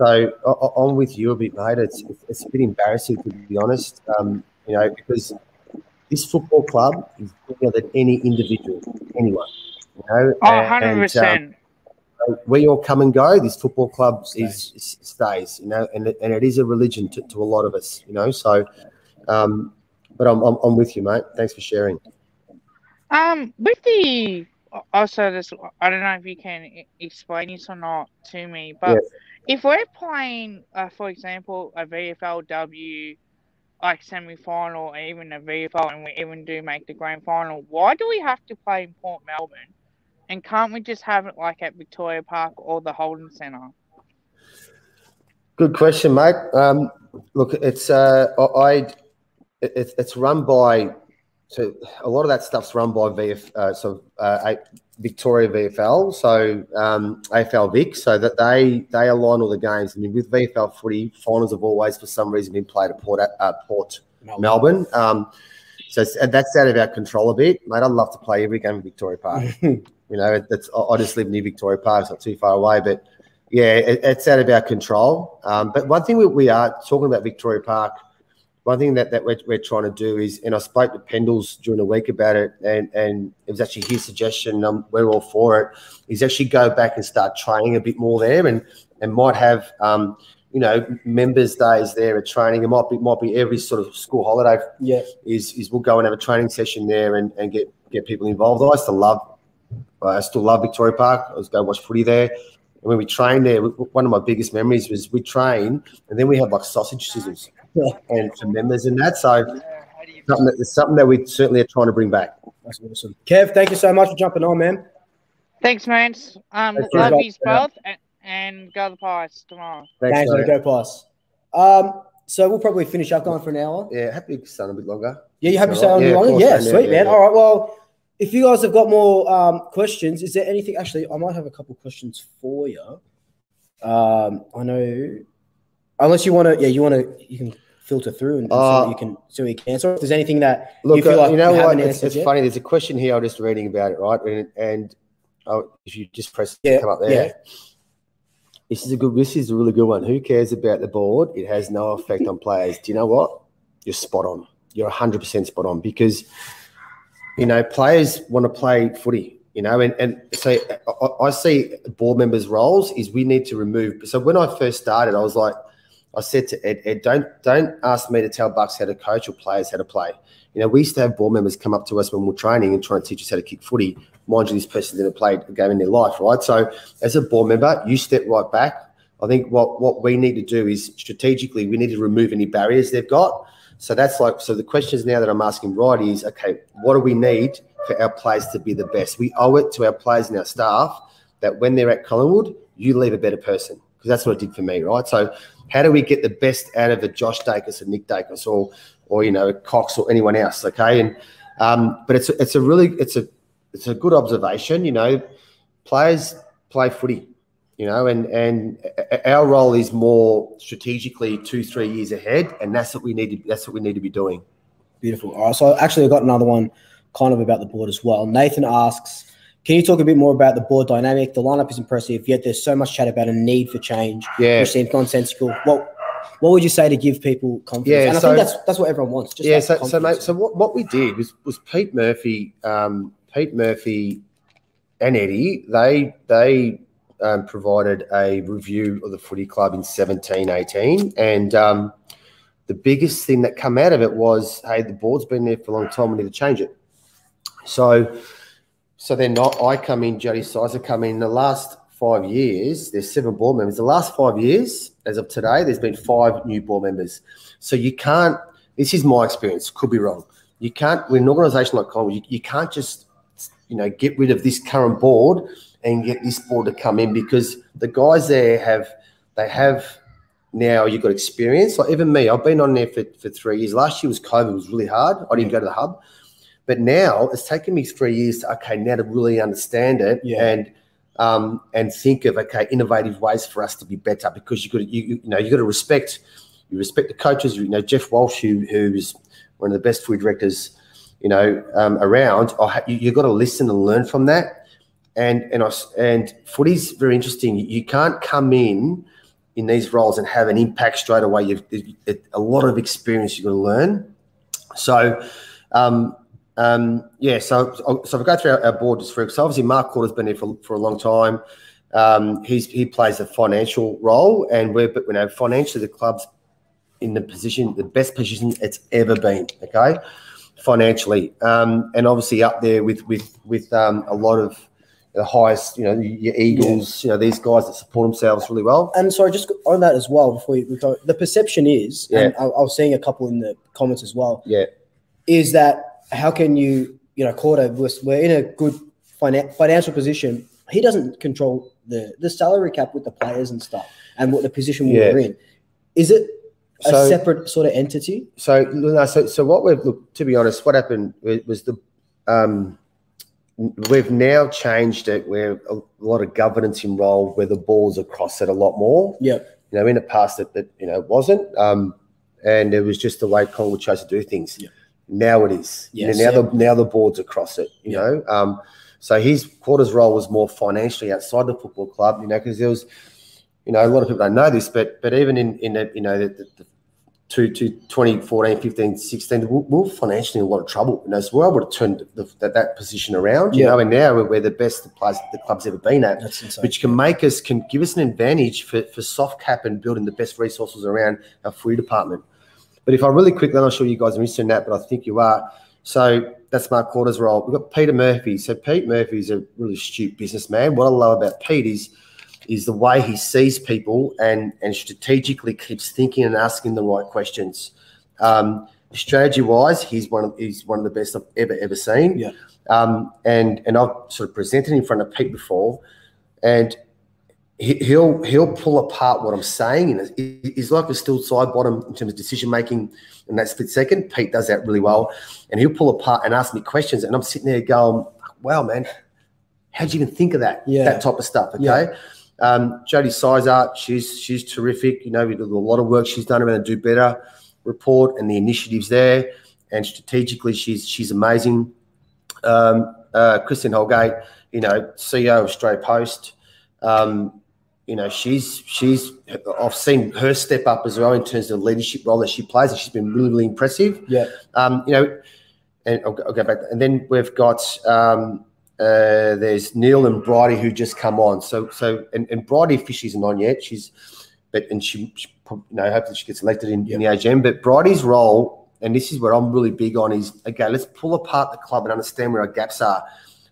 so I, am with you a bit, mate. It's it's a bit embarrassing to be honest, um, you know, because this football club is bigger than any individual, anyone. You know, oh, 100%. And, um, we all come and go. This football club is, is stays, you know, and it, and it is a religion to, to a lot of us, you know. So, um, but I'm, I'm, I'm with you, mate. Thanks for sharing. Um, with the also this, I don't know if you can explain this or not to me, but yeah. If we're playing, uh, for example, a VFLW like semi final or even a VFL, and we even do make the grand final, why do we have to play in Port Melbourne? And can't we just have it like at Victoria Park or the Holden Centre? Good question, mate. Um, look, it's uh, I, it, it's run by so a lot of that stuff's run by VF, uh, so uh, Victoria VFL, so um, AFL Vic, so that they they align all the games. I mean, with VFL footy, finals have always, for some reason, been played at Port uh, Port Melbourne. Melbourne. Um, so that's out of our control a bit, mate. I'd love to play every game in Victoria Park. you know, that's I just live near Victoria Park, it's not too far away, but yeah, it, it's out of our control. Um, but one thing we, we are talking about Victoria Park one thing that, that we're, we're trying to do is, and I spoke to Pendles during the week about it, and, and it was actually his suggestion, um, we're all for it, is actually go back and start training a bit more there and, and might have, um, you know, members' days there at training. It might be might be every sort of school holiday. Yeah, is is we'll go and have a training session there and, and get get people involved. I still love, I still love Victoria Park. I was go watch footy there. And when we trained there, one of my biggest memories was we train and then we had like sausage sizzles and for members and that. So something that, something that we certainly are trying to bring back. That's awesome. Kev, thank you so much for jumping on, man. Thanks, man. Um, love you both, and, and, go the Pies tomorrow. Thanks, Thanks. Go Pies. Um, so we'll probably finish up going for an hour. Yeah, happy to stay on a bit longer. Yeah, you happy to stay on a bit longer? Yeah, sweet, yeah, man. Yeah. All right, well, if you guys have got more um, questions, is there anything? Actually, I might have a couple questions for you. Um, I know Unless you want to, yeah, you want to, you can filter through and, and uh, you can so you can answer. If there's anything that look, you feel uh, like you know you what, it's, it's funny. There's a question here. I'm just reading about it, right? And, and oh, if you just press yeah, come up there. Yeah. This is a good. This is a really good one. Who cares about the board? It has no effect on players. Do you know what? You're spot on. You're 100 percent spot on because you know players want to play footy you know and, and so I, I, see board members roles is we need to remove so when i first started i was like I said to Ed, Ed, don't don't ask me to tell Bucks how to coach or players how to play. You know, we used to have board members come up to us when we're training and trying to teach us how to kick footy. Mind you, this person didn't play a game in their life, right? So as a board member, you step right back. I think what what we need to do is strategically we need to remove any barriers they've got. So that's like so the questions now that I'm asking right is okay, what do we need for our players to be the best? We owe it to our players and our staff that when they're at Collingwood, you leave a better person because that's what it did for me, right? So how do we get the best out of a Josh Daicos and Nick Daicos or or you know Cox or anyone else? Okay, and um, but it's it's a really it's a it's a good observation. You know, players play footy. You know, and and our role is more strategically two three years ahead, and that's what we need to that's what we need to be doing. Beautiful. All right, so actually, I've got another one kind of about the board as well. Nathan asks. Can you talk a bit more about the board dynamic? The lineup is impressive, yet there's so much chat about a need for change. Yeah, which seems nonsensical. What what would you say to give people confidence? Yeah, and I think that's that's what everyone wants. yeah, so so, mate, so what, what we did was was Pete Murphy, um, Pete Murphy, and Eddie. They they um, provided a review of the footy club in 17, 18. And um, the biggest thing that come out of it was, hey, the board's been there for a long time, we need to change it. So, so they're not. I come in, Jodie Sizer come in. The last five years, there's seven board members. The last five years, as of today, there's been five new board members. So you can't. This is my experience. Could be wrong. You can't. With an organisation like Collingwood, you, you can't just, you know, get rid of this current board and get this board to come in because the guys there have they have now you've got experience. Like even me, I've been on there for, for three years. Last year was COVID, it was really hard. I didn't go to the hub. But now it's taken me three years to okay, now to really understand it Yeah. and um, and think of okay, innovative ways for us to be better because you got to you, you know you got to respect you respect the coaches. You know Jeff Walsh, who who is one of the best food directors you know um, around. You, you've got to listen and learn from that. And and I s- and footy's very interesting. You, you can't come in in these roles and have an impact straight away. You've it, it, a lot of experience you've got to learn. So. Um, um, yeah, so so if we go through our, our board just for so obviously Mark Korda's been here for, for a long time. Um, he's he plays a financial role, and we're but you know financially the club's in the position the best position it's ever been. Okay, financially, um, and obviously up there with with with um, a lot of the highest, you know, your Eagles, you know, these guys that support themselves really well. And sorry, just on that as well, before we, go, the perception is, and Yeah. I, I was seeing a couple in the comments as well, Yeah, is that how can you, you know, Cordo, we're, we're in a good financial position. He doesn't control the the salary cap with the players and stuff, and what the position Yeah. we're in. Is it a So- separate sort of entity? So, no, so, so what we've look to be honest, what happened was the um, we've now changed it where a lot of governance involved, where the balls across it a lot more. Yeah. You know, in the past, it, it you know wasn't, um, and it was just the way Collingwood chose to do things. Yeah. Now it is. Yes, now yeah. the now the boards across it. You Yeah. know, um, so his Korda's role was more financially outside the football club. You know, because there was, you know, a lot of people don't know this, but but even in in the, you know the, the, the to, to 2014, 15, 16, we we were financially in a lot of trouble. You know, so we're able to turn the, that, that position around, you Yeah. know, and now we're, we're the best the players the club's ever been at, That's insane. which can make us, can give us an advantage for, for soft cap and building the best resources around our free department. But if I really quickly, I'm not sure you guys are interested in that, but I think you are. So that's Mark Korda's role. We've got Peter Murphy. So Pete Murphy is a really astute businessman. What I love about Pete is is the way he sees people and and strategically keeps thinking and asking the right questions. Um, strategy wise, he's one of he's one of the best I've ever ever seen. Yeah. Um, and and I've sort of presented in front of Pete before, and he'll he'll pull apart what I'm saying, and he's like a Steele Sidebottom in terms of decision making in that split second. Pete does that really well, and he'll pull apart and ask me questions, and I'm sitting there going, "Wow, man, how'd you even think of that? Yeah. That type of stuff." Okay. Yeah. Um, Jodie Sizer, she's she's terrific. You know, we do a lot of work she's done around the Do Better report and the initiatives there, and strategically, she's she's amazing. Um, uh, Christine Holgate, you know, CEO of Australia Post. Um, you know, she's she's I've seen her step up as well in terms of the leadership role that she plays, and she's been really really impressive. Yeah. Um, you know, and I'll, go- I'll go back, and then we've got um, uh, there's Neil and Bridie who just come on. So so and, and Bridie officially isn't on yet. She's but and she, she you know hopefully she gets elected in, in the AGM. But Bridie's role, and this is where I'm really big on, is okay. Let's pull apart the club and understand where our gaps are.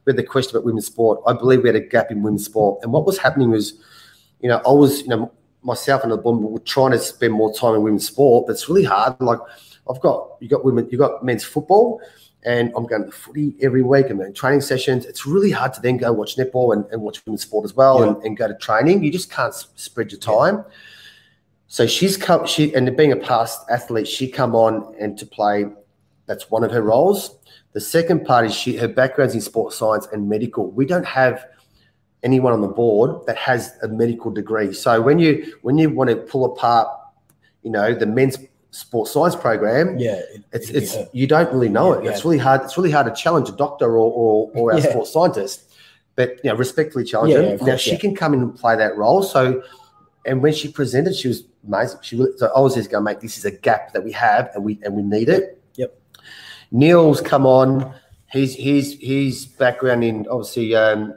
We had the question about women's sport. I believe we had a gap in women's sport, and what was happening was, you know, I was you know myself and the board were trying to spend more time in women's sport, but it's really hard. Like I've got you got women, you got men's football, and I'm going to footy every week and then training sessions. It's really hard to then go watch netball and, and watch women's sport as well Yeah. and, and go to training. You just can't spread your time. So she's come, she and being a past athlete, she come on and to play. That's one of her roles. The second part is she her background's in sports science and medical. We don't have anyone on the board that has a medical degree. So when you when you want to pull apart, you know, the men's sports science program, Yeah. it- it's it's her. you don't really know Yeah, it. It's really hard. It's really hard to challenge a doctor or or, or our Yeah. sports scientist, but you know, respectfully challenge Yeah, them. yeah, now course, she yeah. can come in and play that role. So, and when she presented, she was amazing. She really, so I was just going, mate, this is a gap that we have, and we and we need it. Yep. Neil's come on. He's he's his background in obviously um,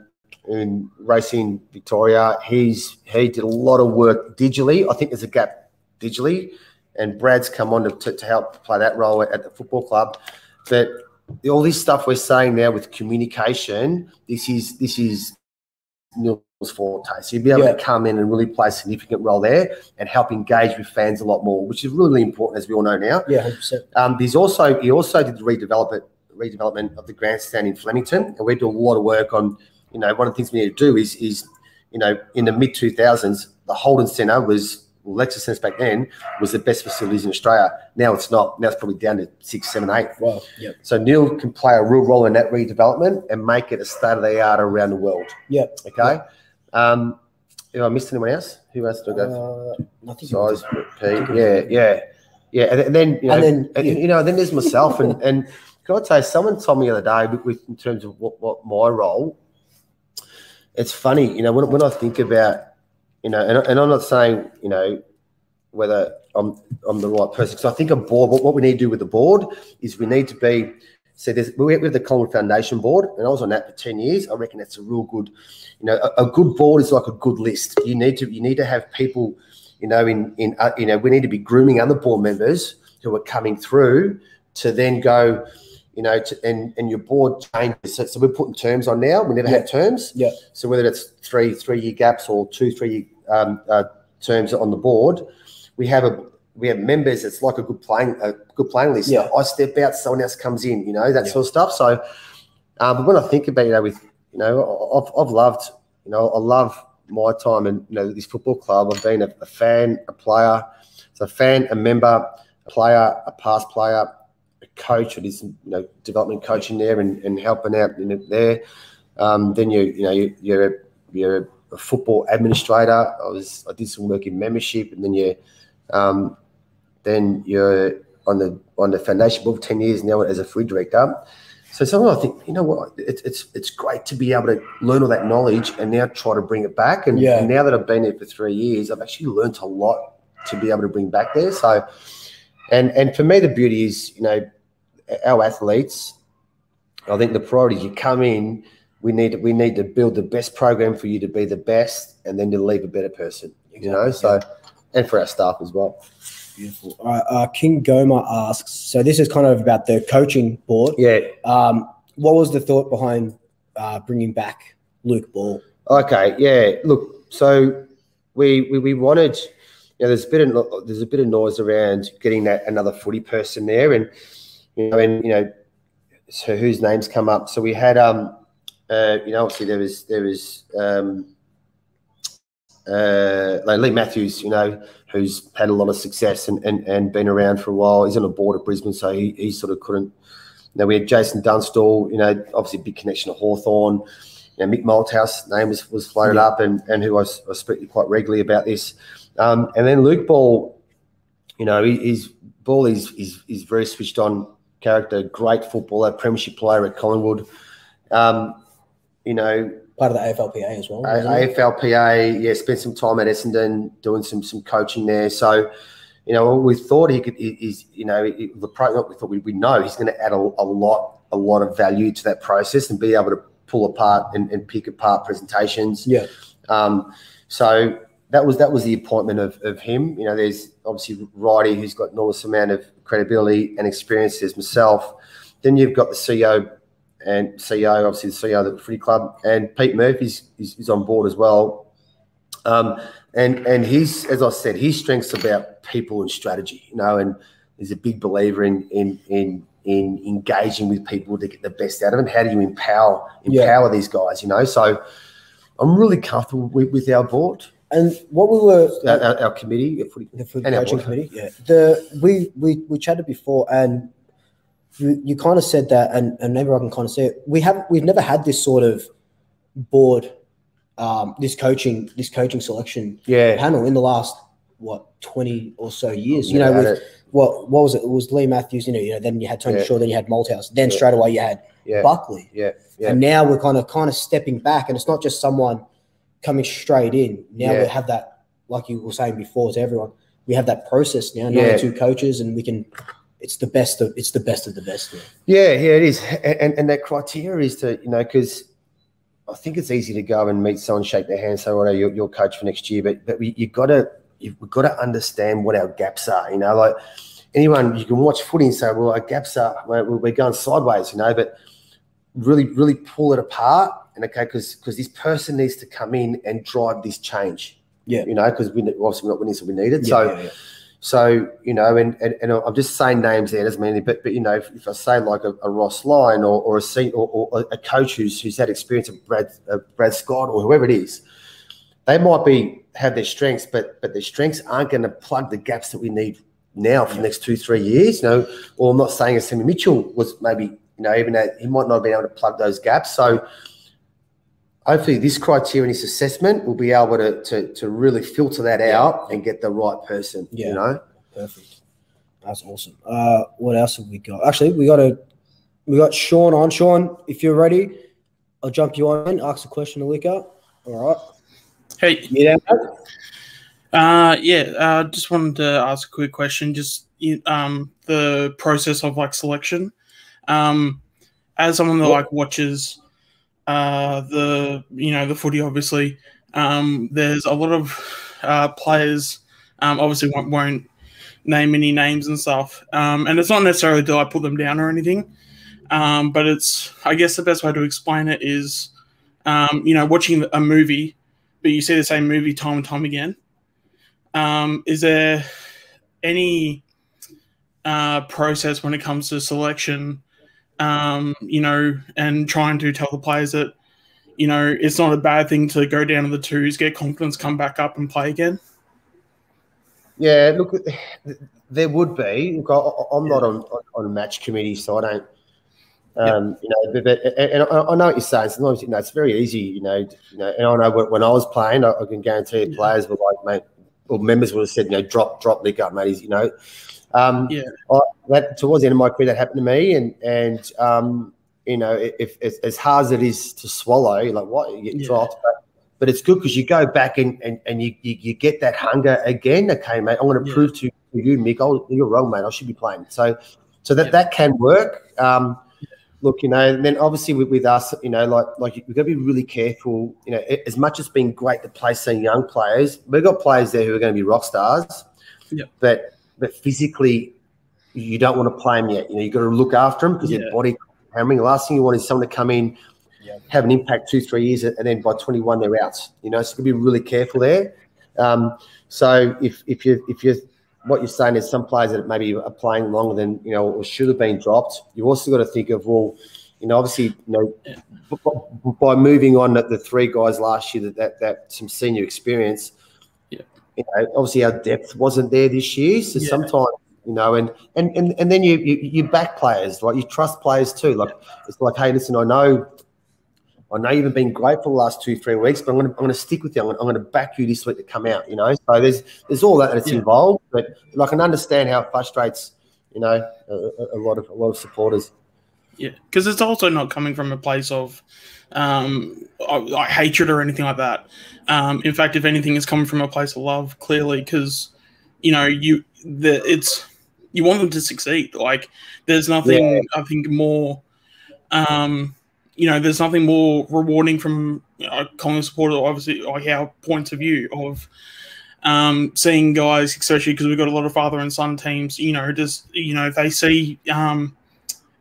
in racing Victoria. He's he did a lot of work digitally. I think there's a gap digitally, and Brad's come on to, to, to help play that role at, at the football club. But all this stuff we're saying now with communication, this is this is Neil's forte. So you'll be able Yeah. to come in and really play a significant role there and help engage with fans a lot more, which is really, really important, as we all know now. Yeah, hundred percent. Um, there's also he also did the redevelopment redevelopment of the grandstand in Flemington, and we do a lot of work on. You know, one of the things we need to do is is you know in the mid 2000s, the Holden Centre was well, Lexus Centre back then was the best facilities in Australia. Now it's not. Now it's probably down to six, seven, eight. Wow. Yep. So Neil can play a real role in that redevelopment and make it a state of the art around the world. Yep. Okay. Um, have I missed anyone else? Who else do I go? Uh, nothing. Size, Pete. Yeah, yeah, yeah. And, and then you know, And then- and, you know, then there's myself, and and can I tell you, someone told me the other day with, with in terms of what, what my role. It's funny, you know, when, when I think about, you know, and, and I'm not saying, you know, whether I'm I'm the right person. So I think a board. What, what we need to do with the board is we need to be. So there's we have the Collingwood Foundation board, and I was on that for ten years. I reckon that's a real good, you know, a, a good board is like a good list. You need to you need to have people, you know, in in uh, you know we need to be grooming other board members who are coming through to then go, you know, to, and and your board changes. So, so we're putting terms on now. We never had terms. Yeah. So whether it's three three year gaps or two three year um, uh, terms on the board, we have a we have members. It's like a good playing a good playing list. Yeah. I step out, someone else comes in. You know that Yeah. sort of stuff. So, um, but when I think about you know with you know I've I've loved you know I love my time in you know this football club. I've been a, a fan, a player, so a fan, a member, a player, a past player, a coach. I did some you know development coaching there and, and helping out in it there. Um, then you you know you, you're a, you're a football administrator. I was I did some work in membership, and then you um, then you're on the on the foundation board for ten years now as a food director. So sometimes I think you know what it's it's it's great to be able to learn all that knowledge and now try to bring it back. And, Yeah. and now that I've been there for three years, I've actually learned a lot to be able to bring back there. So and and for me the beauty is you know our athletes. I think the priority is you come in. We need we need to build the best program for you to be the best, and then to leave a better person. You know, so and for our staff as well. Beautiful. All right, uh, King Goma asks. So this is kind of about the coaching board. Yeah. Um, what was the thought behind uh, bringing back Luke Ball? Okay. Yeah. Look. So we we, we wanted. You know, there's a bit of there's a bit of noise around getting that another footy person there, and you know, and you know, so whose names come up? So we had um, uh, you know, obviously there was there was um, uh, like Leigh Matthews, you know, who's had a lot of success and, and, and been around for a while. He's on the board at Brisbane, so he, he sort of couldn't. You know, we had Jason Dunstall, you know, obviously a big connection to Hawthorn. You know, Mick Malthouse name was, was floated Yeah. up and, and who I, I speak to quite regularly about this. Um, and then Luke Ball, you know, his Ball is, is, is very switched on character, great footballer, premiership player at Collingwood. Um, you know, Part of the AFLPA as well. AFLPA, yeah, spent some time at Essendon doing some some coaching there. So, you know, we thought he could. He's, you know, he- the pro. Not we thought we, we know he's going to add a, a lot, a lot of value to that process and be able to pull apart and, and pick apart presentations. Yeah. Um, so that was that was the appointment of, of him. You know, there's obviously Righty, who's got enormous amount of credibility and experience. There's myself. Then you've got the CEO and CEO, obviously the CEO of the Footy Club, and Pete Murphy's is, is on board as well. Um, and and he's, as I said, his strengths about people and strategy. You know, and he's a big believer in in in in engaging with people to get the best out of them. How do you empower Yeah. empower these guys? You know, so I'm really comfortable with, with our board, And what we were our, our, our committee, footy, the food coaching committee. Yeah, the we we we chatted before, and you, you kind of said that, and and maybe I can kind of say it. We have we've never had this sort of board, um, this coaching this coaching selection Yeah, panel in the last what twenty or so years. You know, with what what was it? It was Leigh Matthews. You know, you know. Then you had Tony Yeah. Shaw. Then you had Malthouse. Then Yeah. straight away you had yeah, Buckley. yeah, yeah. And now we're kind of kind of stepping back, and it's not just someone coming straight in. Now Yeah. we have that, like you were saying before to everyone, we have that process now. Yeah. Ninety-two coaches, and we can. It's the best of it's the best of the best. Now. Yeah, yeah, it is, and and that criteria is to you know because I think it's easy to go and meet someone, shake their hand, say, "Right, you're, you're coach for next year," but but we, you've got to you've got to understand what our gaps are. You know, like anyone you can watch footy and say, "Well, our gaps are we're, we're going sideways," you know, but really really pull it apart and okay, because because this person needs to come in and drive this change. Yeah, you know, because we obviously we're not winning, so we need it. Yeah, so. yeah, yeah. So you know, and, and, and I'm just saying names there doesn't mean anything, but but you know, if, if I say like a, a Ross Lyon or or a se- or, or a coach who's who's had experience of Brad uh, Brad Scott or whoever it is, they might be have their strengths, but but their strengths aren't going to plug the gaps that we need now for the next two three years. You know, or I'm not saying a Sammy Mitchell was maybe you know even that he might not have been able to plug those gaps. So hopefully this criteria and this assessment will be able to, to, to really filter that out and get the right person. Yeah. You know, Perfect. That's awesome. Uh, what else have we got? Actually, we got a we got Sean on. Sean, if you're ready, I'll jump you on. Ask a question to Liquor. All right. Hey. Yeah. Uh, yeah. Uh, just wanted to ask a quick question. Just um, the process of like selection. Um, as someone that like watches uh the you know the footy, obviously, um, there's a lot of uh players. Um, obviously won't, won't name any names and stuff. Um, and it's not necessarily do I put them down or anything. Um, but it's I guess the best way to explain it is, um, you know, watching a movie, but you see the same movie time and time again. Um, is there any uh, process when it comes to selection? Um, you know, and trying to tell the players that, you know, it's not a bad thing to go down to the twos, get confidence, come back up and play again. Yeah, look, there would be. Look, I, I'm not on, on, a match committee, so I don't. Um, You know, but, but and I, I know what you're saying. Sometimes you know it's very easy. You know, you know, and I know when, I was playing, I, I can guarantee you players were like, mate, or members would have said, you know, drop, drop liquor, mate. He's, you know, um, Yeah. I, that towards the end of my career, that happened to me, and and um, you know, if, if as hard as it is to swallow, you're like what you get Yeah. dropped, but, but it's good because you go back and and, and you, you you get that hunger again. Okay, mate, I'm going to Yeah. prove to you, Mick, oh, you're wrong, mate. I should be playing. So, so that that can work. Um, look, you know, and then obviously with, with us, you know, like like we've got to be really careful. You know, as much as it's been great to play some young players, we've got players there who are going to be rock stars. Yep. But but physically, you don't want to play them yet. You know, you've got to look after them because Yeah. their body hammering. The last thing you want is someone to come in, have an impact two three years, and then by twenty one they're out. You know, so you got to be really careful there. Um, so if if you if you what you're saying is some players that maybe are playing longer than you know or should have been dropped. You've also got to think of well, you know, obviously, you know, b- by moving on the three guys last year that, that that some senior experience. You know, obviously our depth wasn't there this year, so Yeah. sometimes you know, and and and, and then you, you you back players, like you trust players too. Like it's like, hey, listen, I know. I know you've been great for the last two, three weeks, but I'm going to, I'm going to stick with you. I'm going, to, I'm going to back you this week to come out. You know, so there's there's all that that's Yeah. involved, but I can understand how it frustrates you know a- a lot of a lot of supporters. Yeah, because it's also not coming from a place of um, like hatred or anything like that. Um, in fact, if anything, it's coming from a place of love, clearly, because you know you the it's you want them to succeed. Like there's nothing I think more. Um, you know, there's nothing more rewarding from you know, a Collingwood supporter, obviously, like our points of view of um, seeing guys, especially because we've got a lot of father and son teams. You know, just you know, if they see um,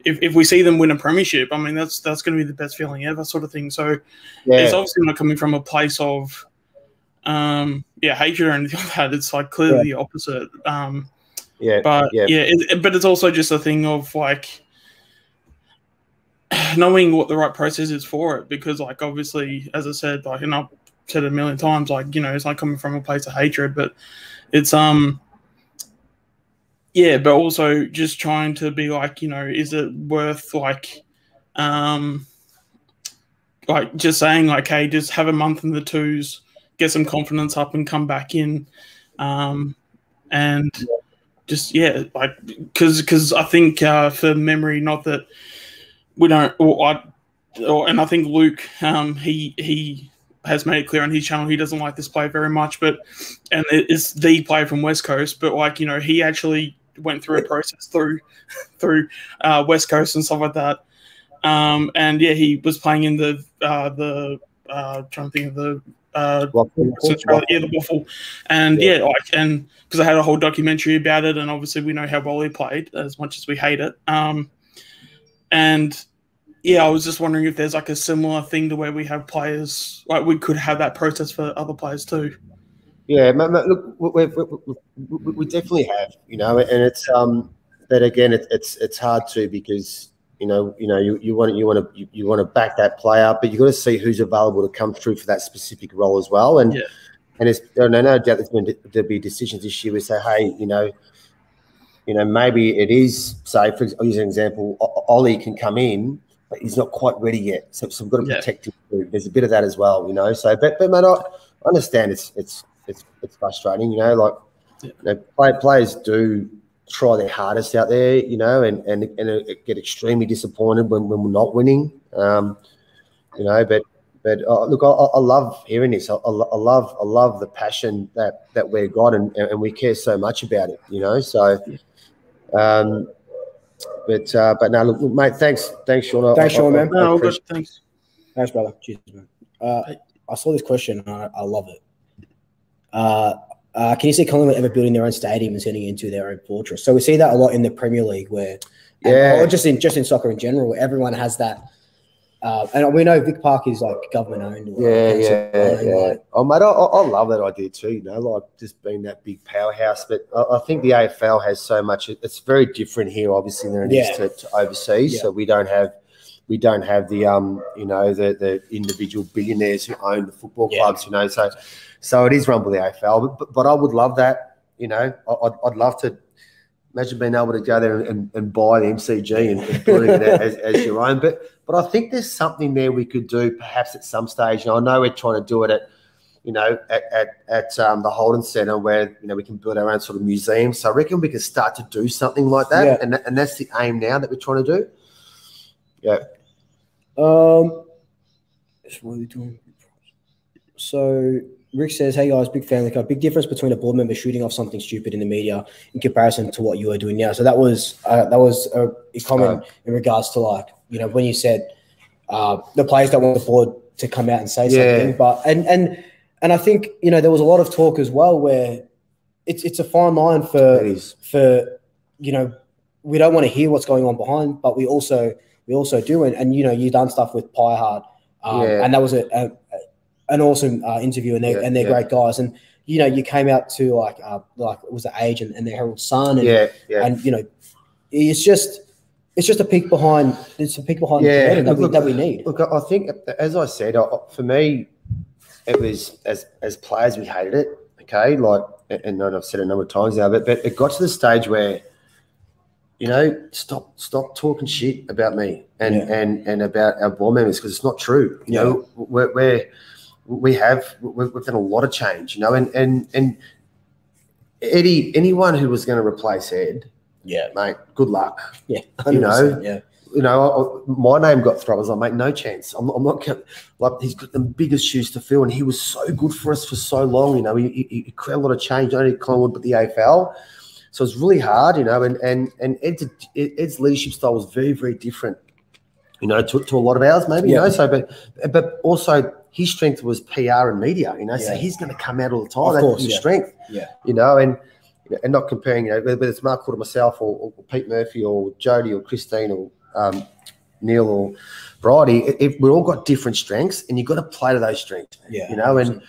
if, if we see them win a premiership, I mean that's that's going to be the best feeling ever, sort of thing. So it's obviously not coming from a place of um, yeah hatred or anything like that. It's like clearly the opposite. Um, yeah, but yeah. yeah, it, but it's also just a thing of like knowing what the right process is for it because like obviously as i said like and i've said it a million times like you know it's not coming from a place of hatred but it's um yeah but also just trying to be like you know is it worth like um like just saying like hey just have a month in the twos get some confidence up and come back in. Um and just yeah like because because i think uh for memory not that we don't or i or, and i think luke um he he has made it clear on his channel he doesn't like this play very much but and it is the play from west coast but like you know he actually went through a process through through uh west coast and stuff like that Um, and yeah, he was playing in the uh, the uh, trying to think of the uh, yeah, the waffle, and yeah, yeah like and because I had a whole documentary about it, and obviously we know how well he played, as much as we hate it. Um, and yeah, I was just wondering if there's like a similar thing to where we have players like we could have that process for other players too. Yeah, look, we, we, we definitely have, you know, and it's um, but again, it, it's it's hard to because you know, you know, you, you want you want to you, you want to back that player, but you got to see who's available to come through for that specific role as well. And yeah. and it's no no doubt there's going to be decisions this year. We say, hey, you know, you know, maybe it is say for I'll use an example, Ollie can come in, but he's not quite ready yet. So, so we've got to yeah. protect him. There's a bit of that as well, you know. So, but but man, I understand it's it's it's it's frustrating, you know. Like yeah. you know, play, players do try their hardest out there, you know, and and, and get extremely disappointed when, when we're not winning. Um, you know, but but uh, look, I, I, love hearing this. I, I, love I love the passion that that we've got, and, and we care so much about it. You know, so. Um, but uh, but now, look, mate. Thanks, thanks, Sean. Thanks, Sean, man. No, good. Thanks. Thanks, brother. Cheers, man. Uh, I saw this question. I, I love it. Uh, uh, can you see Collingwood ever building their own stadium and turning it into their own fortress? So we see that a lot in the Premier League, where yeah, or just in just in soccer in general, where everyone has that. Uh, and we know Vic Park is like government owned. Yeah, yeah, yeah. Like, oh, mate, I, I, love that idea too. You know, like just being that big powerhouse. But I, I think the AFL has so much. It's very different here, obviously, than it yeah. is to, to overseas. Yeah. So we don't have we don't have the um you know the the individual billionaires who own the football clubs. You know, so so it is run by the AFL, but, but, I would love that. You know, I'd, I'd love to imagine being able to go there and, and buy the MCG and, and it as, as, your own. But but I think there's something there we could do perhaps at some stage. And I know we're trying to do it at you know at at, at um, the Holden Centre where you know we can build our own sort of museum. So I reckon we can start to do something like that. Yeah. And and that's the aim now that we're trying to do. Yeah. Um. What are we doing? So Rick says, "Hey guys, big fan. Like a big difference between a board member shooting off something stupid in the media in comparison to what you are doing now." So that was uh, that was a, a comment uh, in regards to like you know when you said uh, the players don't want the board to come out and say yeah. something, but and and and I think you know there was a lot of talk as well where it's it's a fine line for for you know we don't want to hear what's going on behind, but we also we also do and, and you know you've done stuff with Pie Hard, um, yeah. and that was a, a an awesome uh, interview, and they're yeah, and they're yeah. great guys. And you know, you came out to like uh, like it was the age and, and the Herald Sun, and yeah, yeah. and you know, it's just it's just a peek behind. It's a peek behind yeah, the that, we, that we need. Look, I think as I said, for me, it was as as players we hated it. Okay, like and I've said it a number of times now, but but it got to the stage where you know, stop stop talking shit about me and yeah. and and about our board members because it's not true. You yeah. know, we're, we're we have we've done a lot of change, you know, and and and Eddie, anyone who was going to replace Ed, yeah, mate, good luck. Yeah, you know, yeah. You know, my name got thrown. As I was like, mate, no chance. I'm, I'm not like he's got the biggest shoes to fill, and he was so good for us for so long. You know, he, he, he created a lot of change, not only Collingwood but the AFL. So it's really hard, you know, and and and Ed's, Ed's leadership style was very very different, you know, to, to a lot of ours maybe, yeah. you know. So, but but also his strength was PR and media, you know, yeah. so he's going to come out all the time. Of That's course, his yeah. strength, yeah, you know, and and not comparing, you know, whether it's Mark or myself or, or, Pete Murphy or Jodie or Christine or um, Neil or Bridie, if we've all got different strengths, and you've got to play to those strengths, yeah, you know, and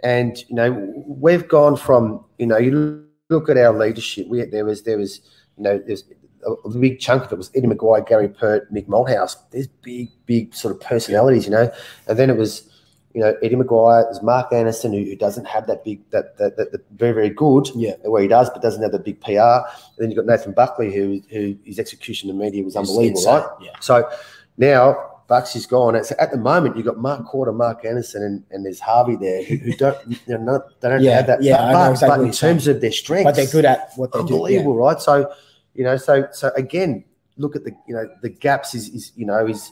and you know we've gone from you know you look at our leadership, we there was there was you know there's a, big chunk of it was Eddie McGuire, Gary Pert, Mick Malthouse. There's big, big sort of personalities, you know. And then it was you know, Eddie McGuire, there's Mark Anderson, who, who doesn't have that big, that, that, that, that, very, very good, yeah, where he does, but doesn't have the big PR. And then you've got Nathan Buckley, who, who his execution in media was unbelievable, right? Yeah. So now Bucks is gone. It's, at the moment, you've got Mark Korda, Mark Anderson, and, and there's Harvey there who, who don't, you know, not, they don't yeah, have that. Yeah, but, exactly but in terms of their strength, but they're good at what they unbelievable, do. Unbelievable, yeah. right? So, you know, so, so again, look at the, you know, the gaps is, is you know, is,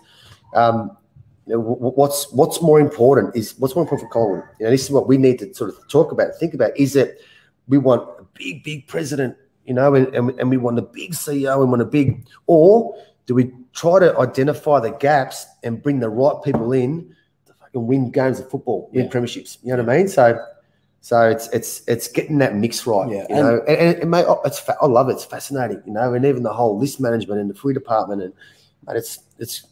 um, you know, what's what's more important is what's more important for Collingwood. You know, this is what we need to sort of talk about, think about. Is that we want a big, big president, you know, and, and, and we want a big CEO and want a big, or do we try to identify the gaps and bring the right people in to fucking win games of football, win Yeah. premierships. You know what I mean? So, so it's it's it's getting that mix right. Yeah, You know, and, and, and mate, oh, it's fa- I love it. It's fascinating. You know, and even the whole list management and the free department and mate, it's it's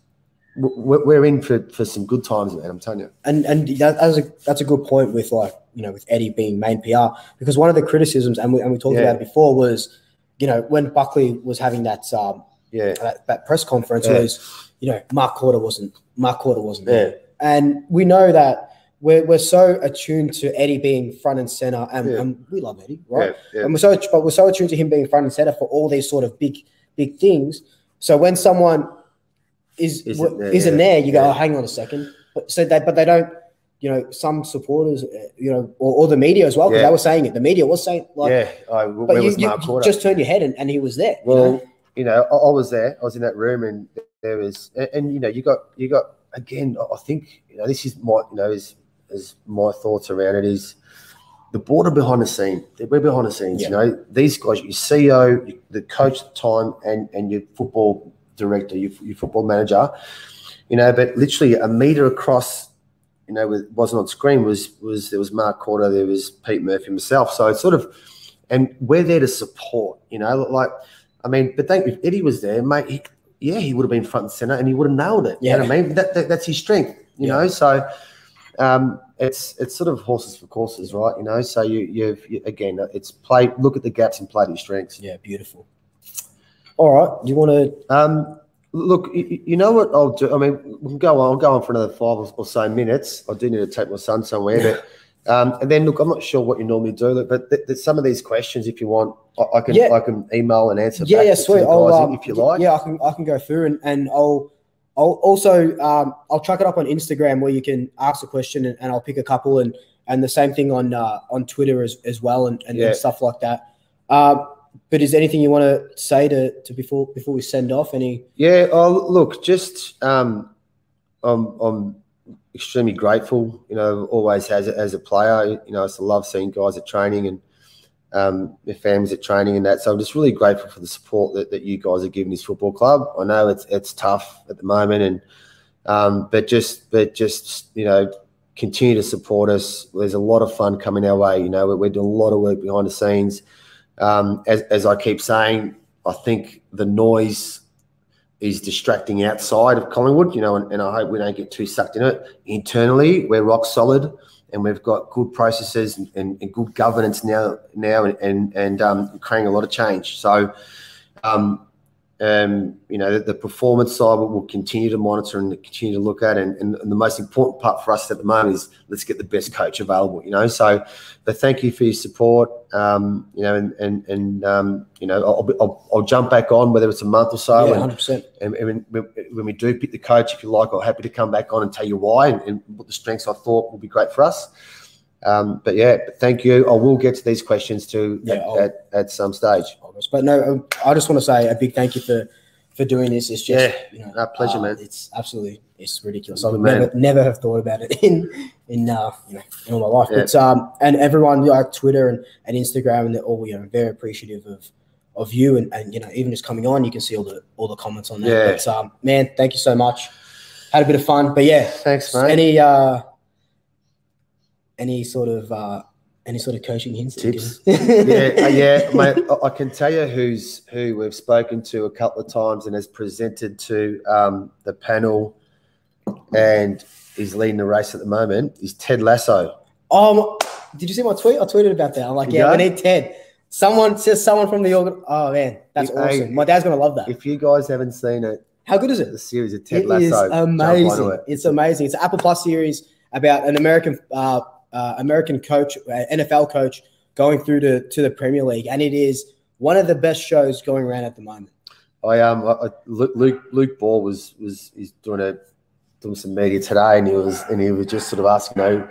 we're, we're in for for some good times, man. I'm telling you. and and that, that's a that's a good point with like you know with Eddie being main PR because one of the criticisms and we and we talked Yeah. about it before was you know when Buckley was having that um Yeah, that, that press conference Yeah. was you know Mark Korda wasn't Mark Korda wasn't yeah, there and we know that we're, we're so attuned to Eddie being front and center and, Yeah. and we love Eddie right yeah, yeah. and we're so but we're so attuned to him being front and center for all these sort of big big things so when someone is Isn't isn't there, yeah. there you go oh, hang on a second but so they but they don't you know some supporters uh, you know or, or the media as well because they were saying it the media was saying like yeah. I, but you, was you, Mark you just turn your head and, and he was there you Well, know? You know, I, I was there. I was in that room, and there was, and, and, you know, you got, you got again. I- think you know this is my, you know, is is my thoughts around it is the border behind the scene. We're behind the scenes. You know, these guys, your CEO, the coach at the time, and and your football director, your, your football manager. You know, but literally a meter across. You know, it wasn't on screen. Was was there was Mark Korda, there was Pete Murphy himself. So it's sort of, and we're there to support. You know, like I mean, but think if Eddie was there, mate, he, yeah, he would have been front and center and he would have nailed it. You know what I mean? That, that, that's his strength, you know. So um, it's it's sort of horses for courses, right? You know. So you you've you, again, it's play. Look at the gaps and play to your strengths. Yeah, beautiful. All right, do you want to? Um, look, you, you know what I'll do. I mean, we can go on. I'll go on for another five or so minutes. I do need to take my son somewhere, but. Um, and then look, I'm not sure what you normally do, look, but th- there's some of these questions, if you want, I, I can Yeah. I can email and answer. Yeah, yeah, sweet. I'll, um, if you like. Yeah, I can I can go through and, and I'll I'll also um, I'll chuck it up on Instagram where you can ask a question and, and I'll pick a couple and and the same thing on uh, on Twitter as, as well and, and, Yeah. and stuff like that. Um, but is there anything you want to say to, to before before we send off? Any? Yeah. Oh, look, just um, I'm I'm extremely grateful. You know, always as a, as a player. You know, I love seeing guys at training and um, their families at training and that. So I'm just really grateful for the support that, that you guys are giving this football club. I know it's it's tough at the moment, and um, but just but just you know continue to support us. There's a lot of fun coming our way. You know, we're, we're doing a lot of work behind the scenes. Um, as, as I keep saying, I think the noise is distracting outside of Collingwood, you know, and, and I hope we don't get too sucked in it. Internally, we're rock solid and we've got good processes and, and, and good governance now now and and, um, creating a lot of change. So um, um, you know, the, the performance side we'll, we'll continue to monitor and continue to look at. And, and, and the most important part for us at the moment is let's get the best coach available, you know. So, but thank you for your support, um, you know, and, and, and um, you know, I'll, I'll, I'll jump back on whether it's a month or so. Yeah, and, 100%. and, and when, when we do pick the coach, if you like, I'm happy to come back on and tell you why and, and what the strengths I thought will be great for us. Um, but yeah, thank you. I will get to these questions too Yeah, at, at, at some stage. But no, I just want to say a big thank you for for doing this. It's just Yeah, you know, our pleasure, uh, man. It's absolutely it's ridiculous. I would never never have thought about it in in uh, you know in all my life. Yeah. But um, and everyone like Twitter and, and Instagram and they're all you know very appreciative of of you and, and you know even just coming on, you can see all the all the comments on there. Yeah. But um, man, thank you so much. Had a bit of fun, but yeah, thanks, man. Any uh, any sort of uh, any sort of coaching hints? tips. yeah, uh, yeah, mate. I- can tell you who's who we've spoken to a couple of times and has presented to um, the panel, and is leading the race at the moment. Is Ted Lasso. Um, did you see my tweet? I tweeted about that. I'm like, yeah, we need Ted. Someone says someone from the organ. Oh man, that's If- awesome. hey, my dad's gonna love that. If you guys haven't seen it, How good is it? the series of Ted It Lasso, is jump onto amazing. it. It's amazing. It's an Apple Plus series about an American uh, uh, American coach, uh, NFL coach, going through to to the Premier League, and it is one of the best shows going around at the moment. I um, I, Luke Luke Ball was was he's doing a doing some media today, and he was and he was just sort of asking, you know,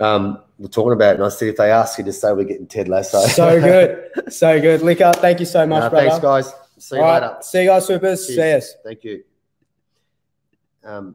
um, we're talking about, it, and I said if they ask you to say we're getting Ted Lasso. So good, so good. Liquor, thank you so much, brother. thanks, guys. See you All right, later. See you guys, supers. Cheers. See us. Thank you. Um,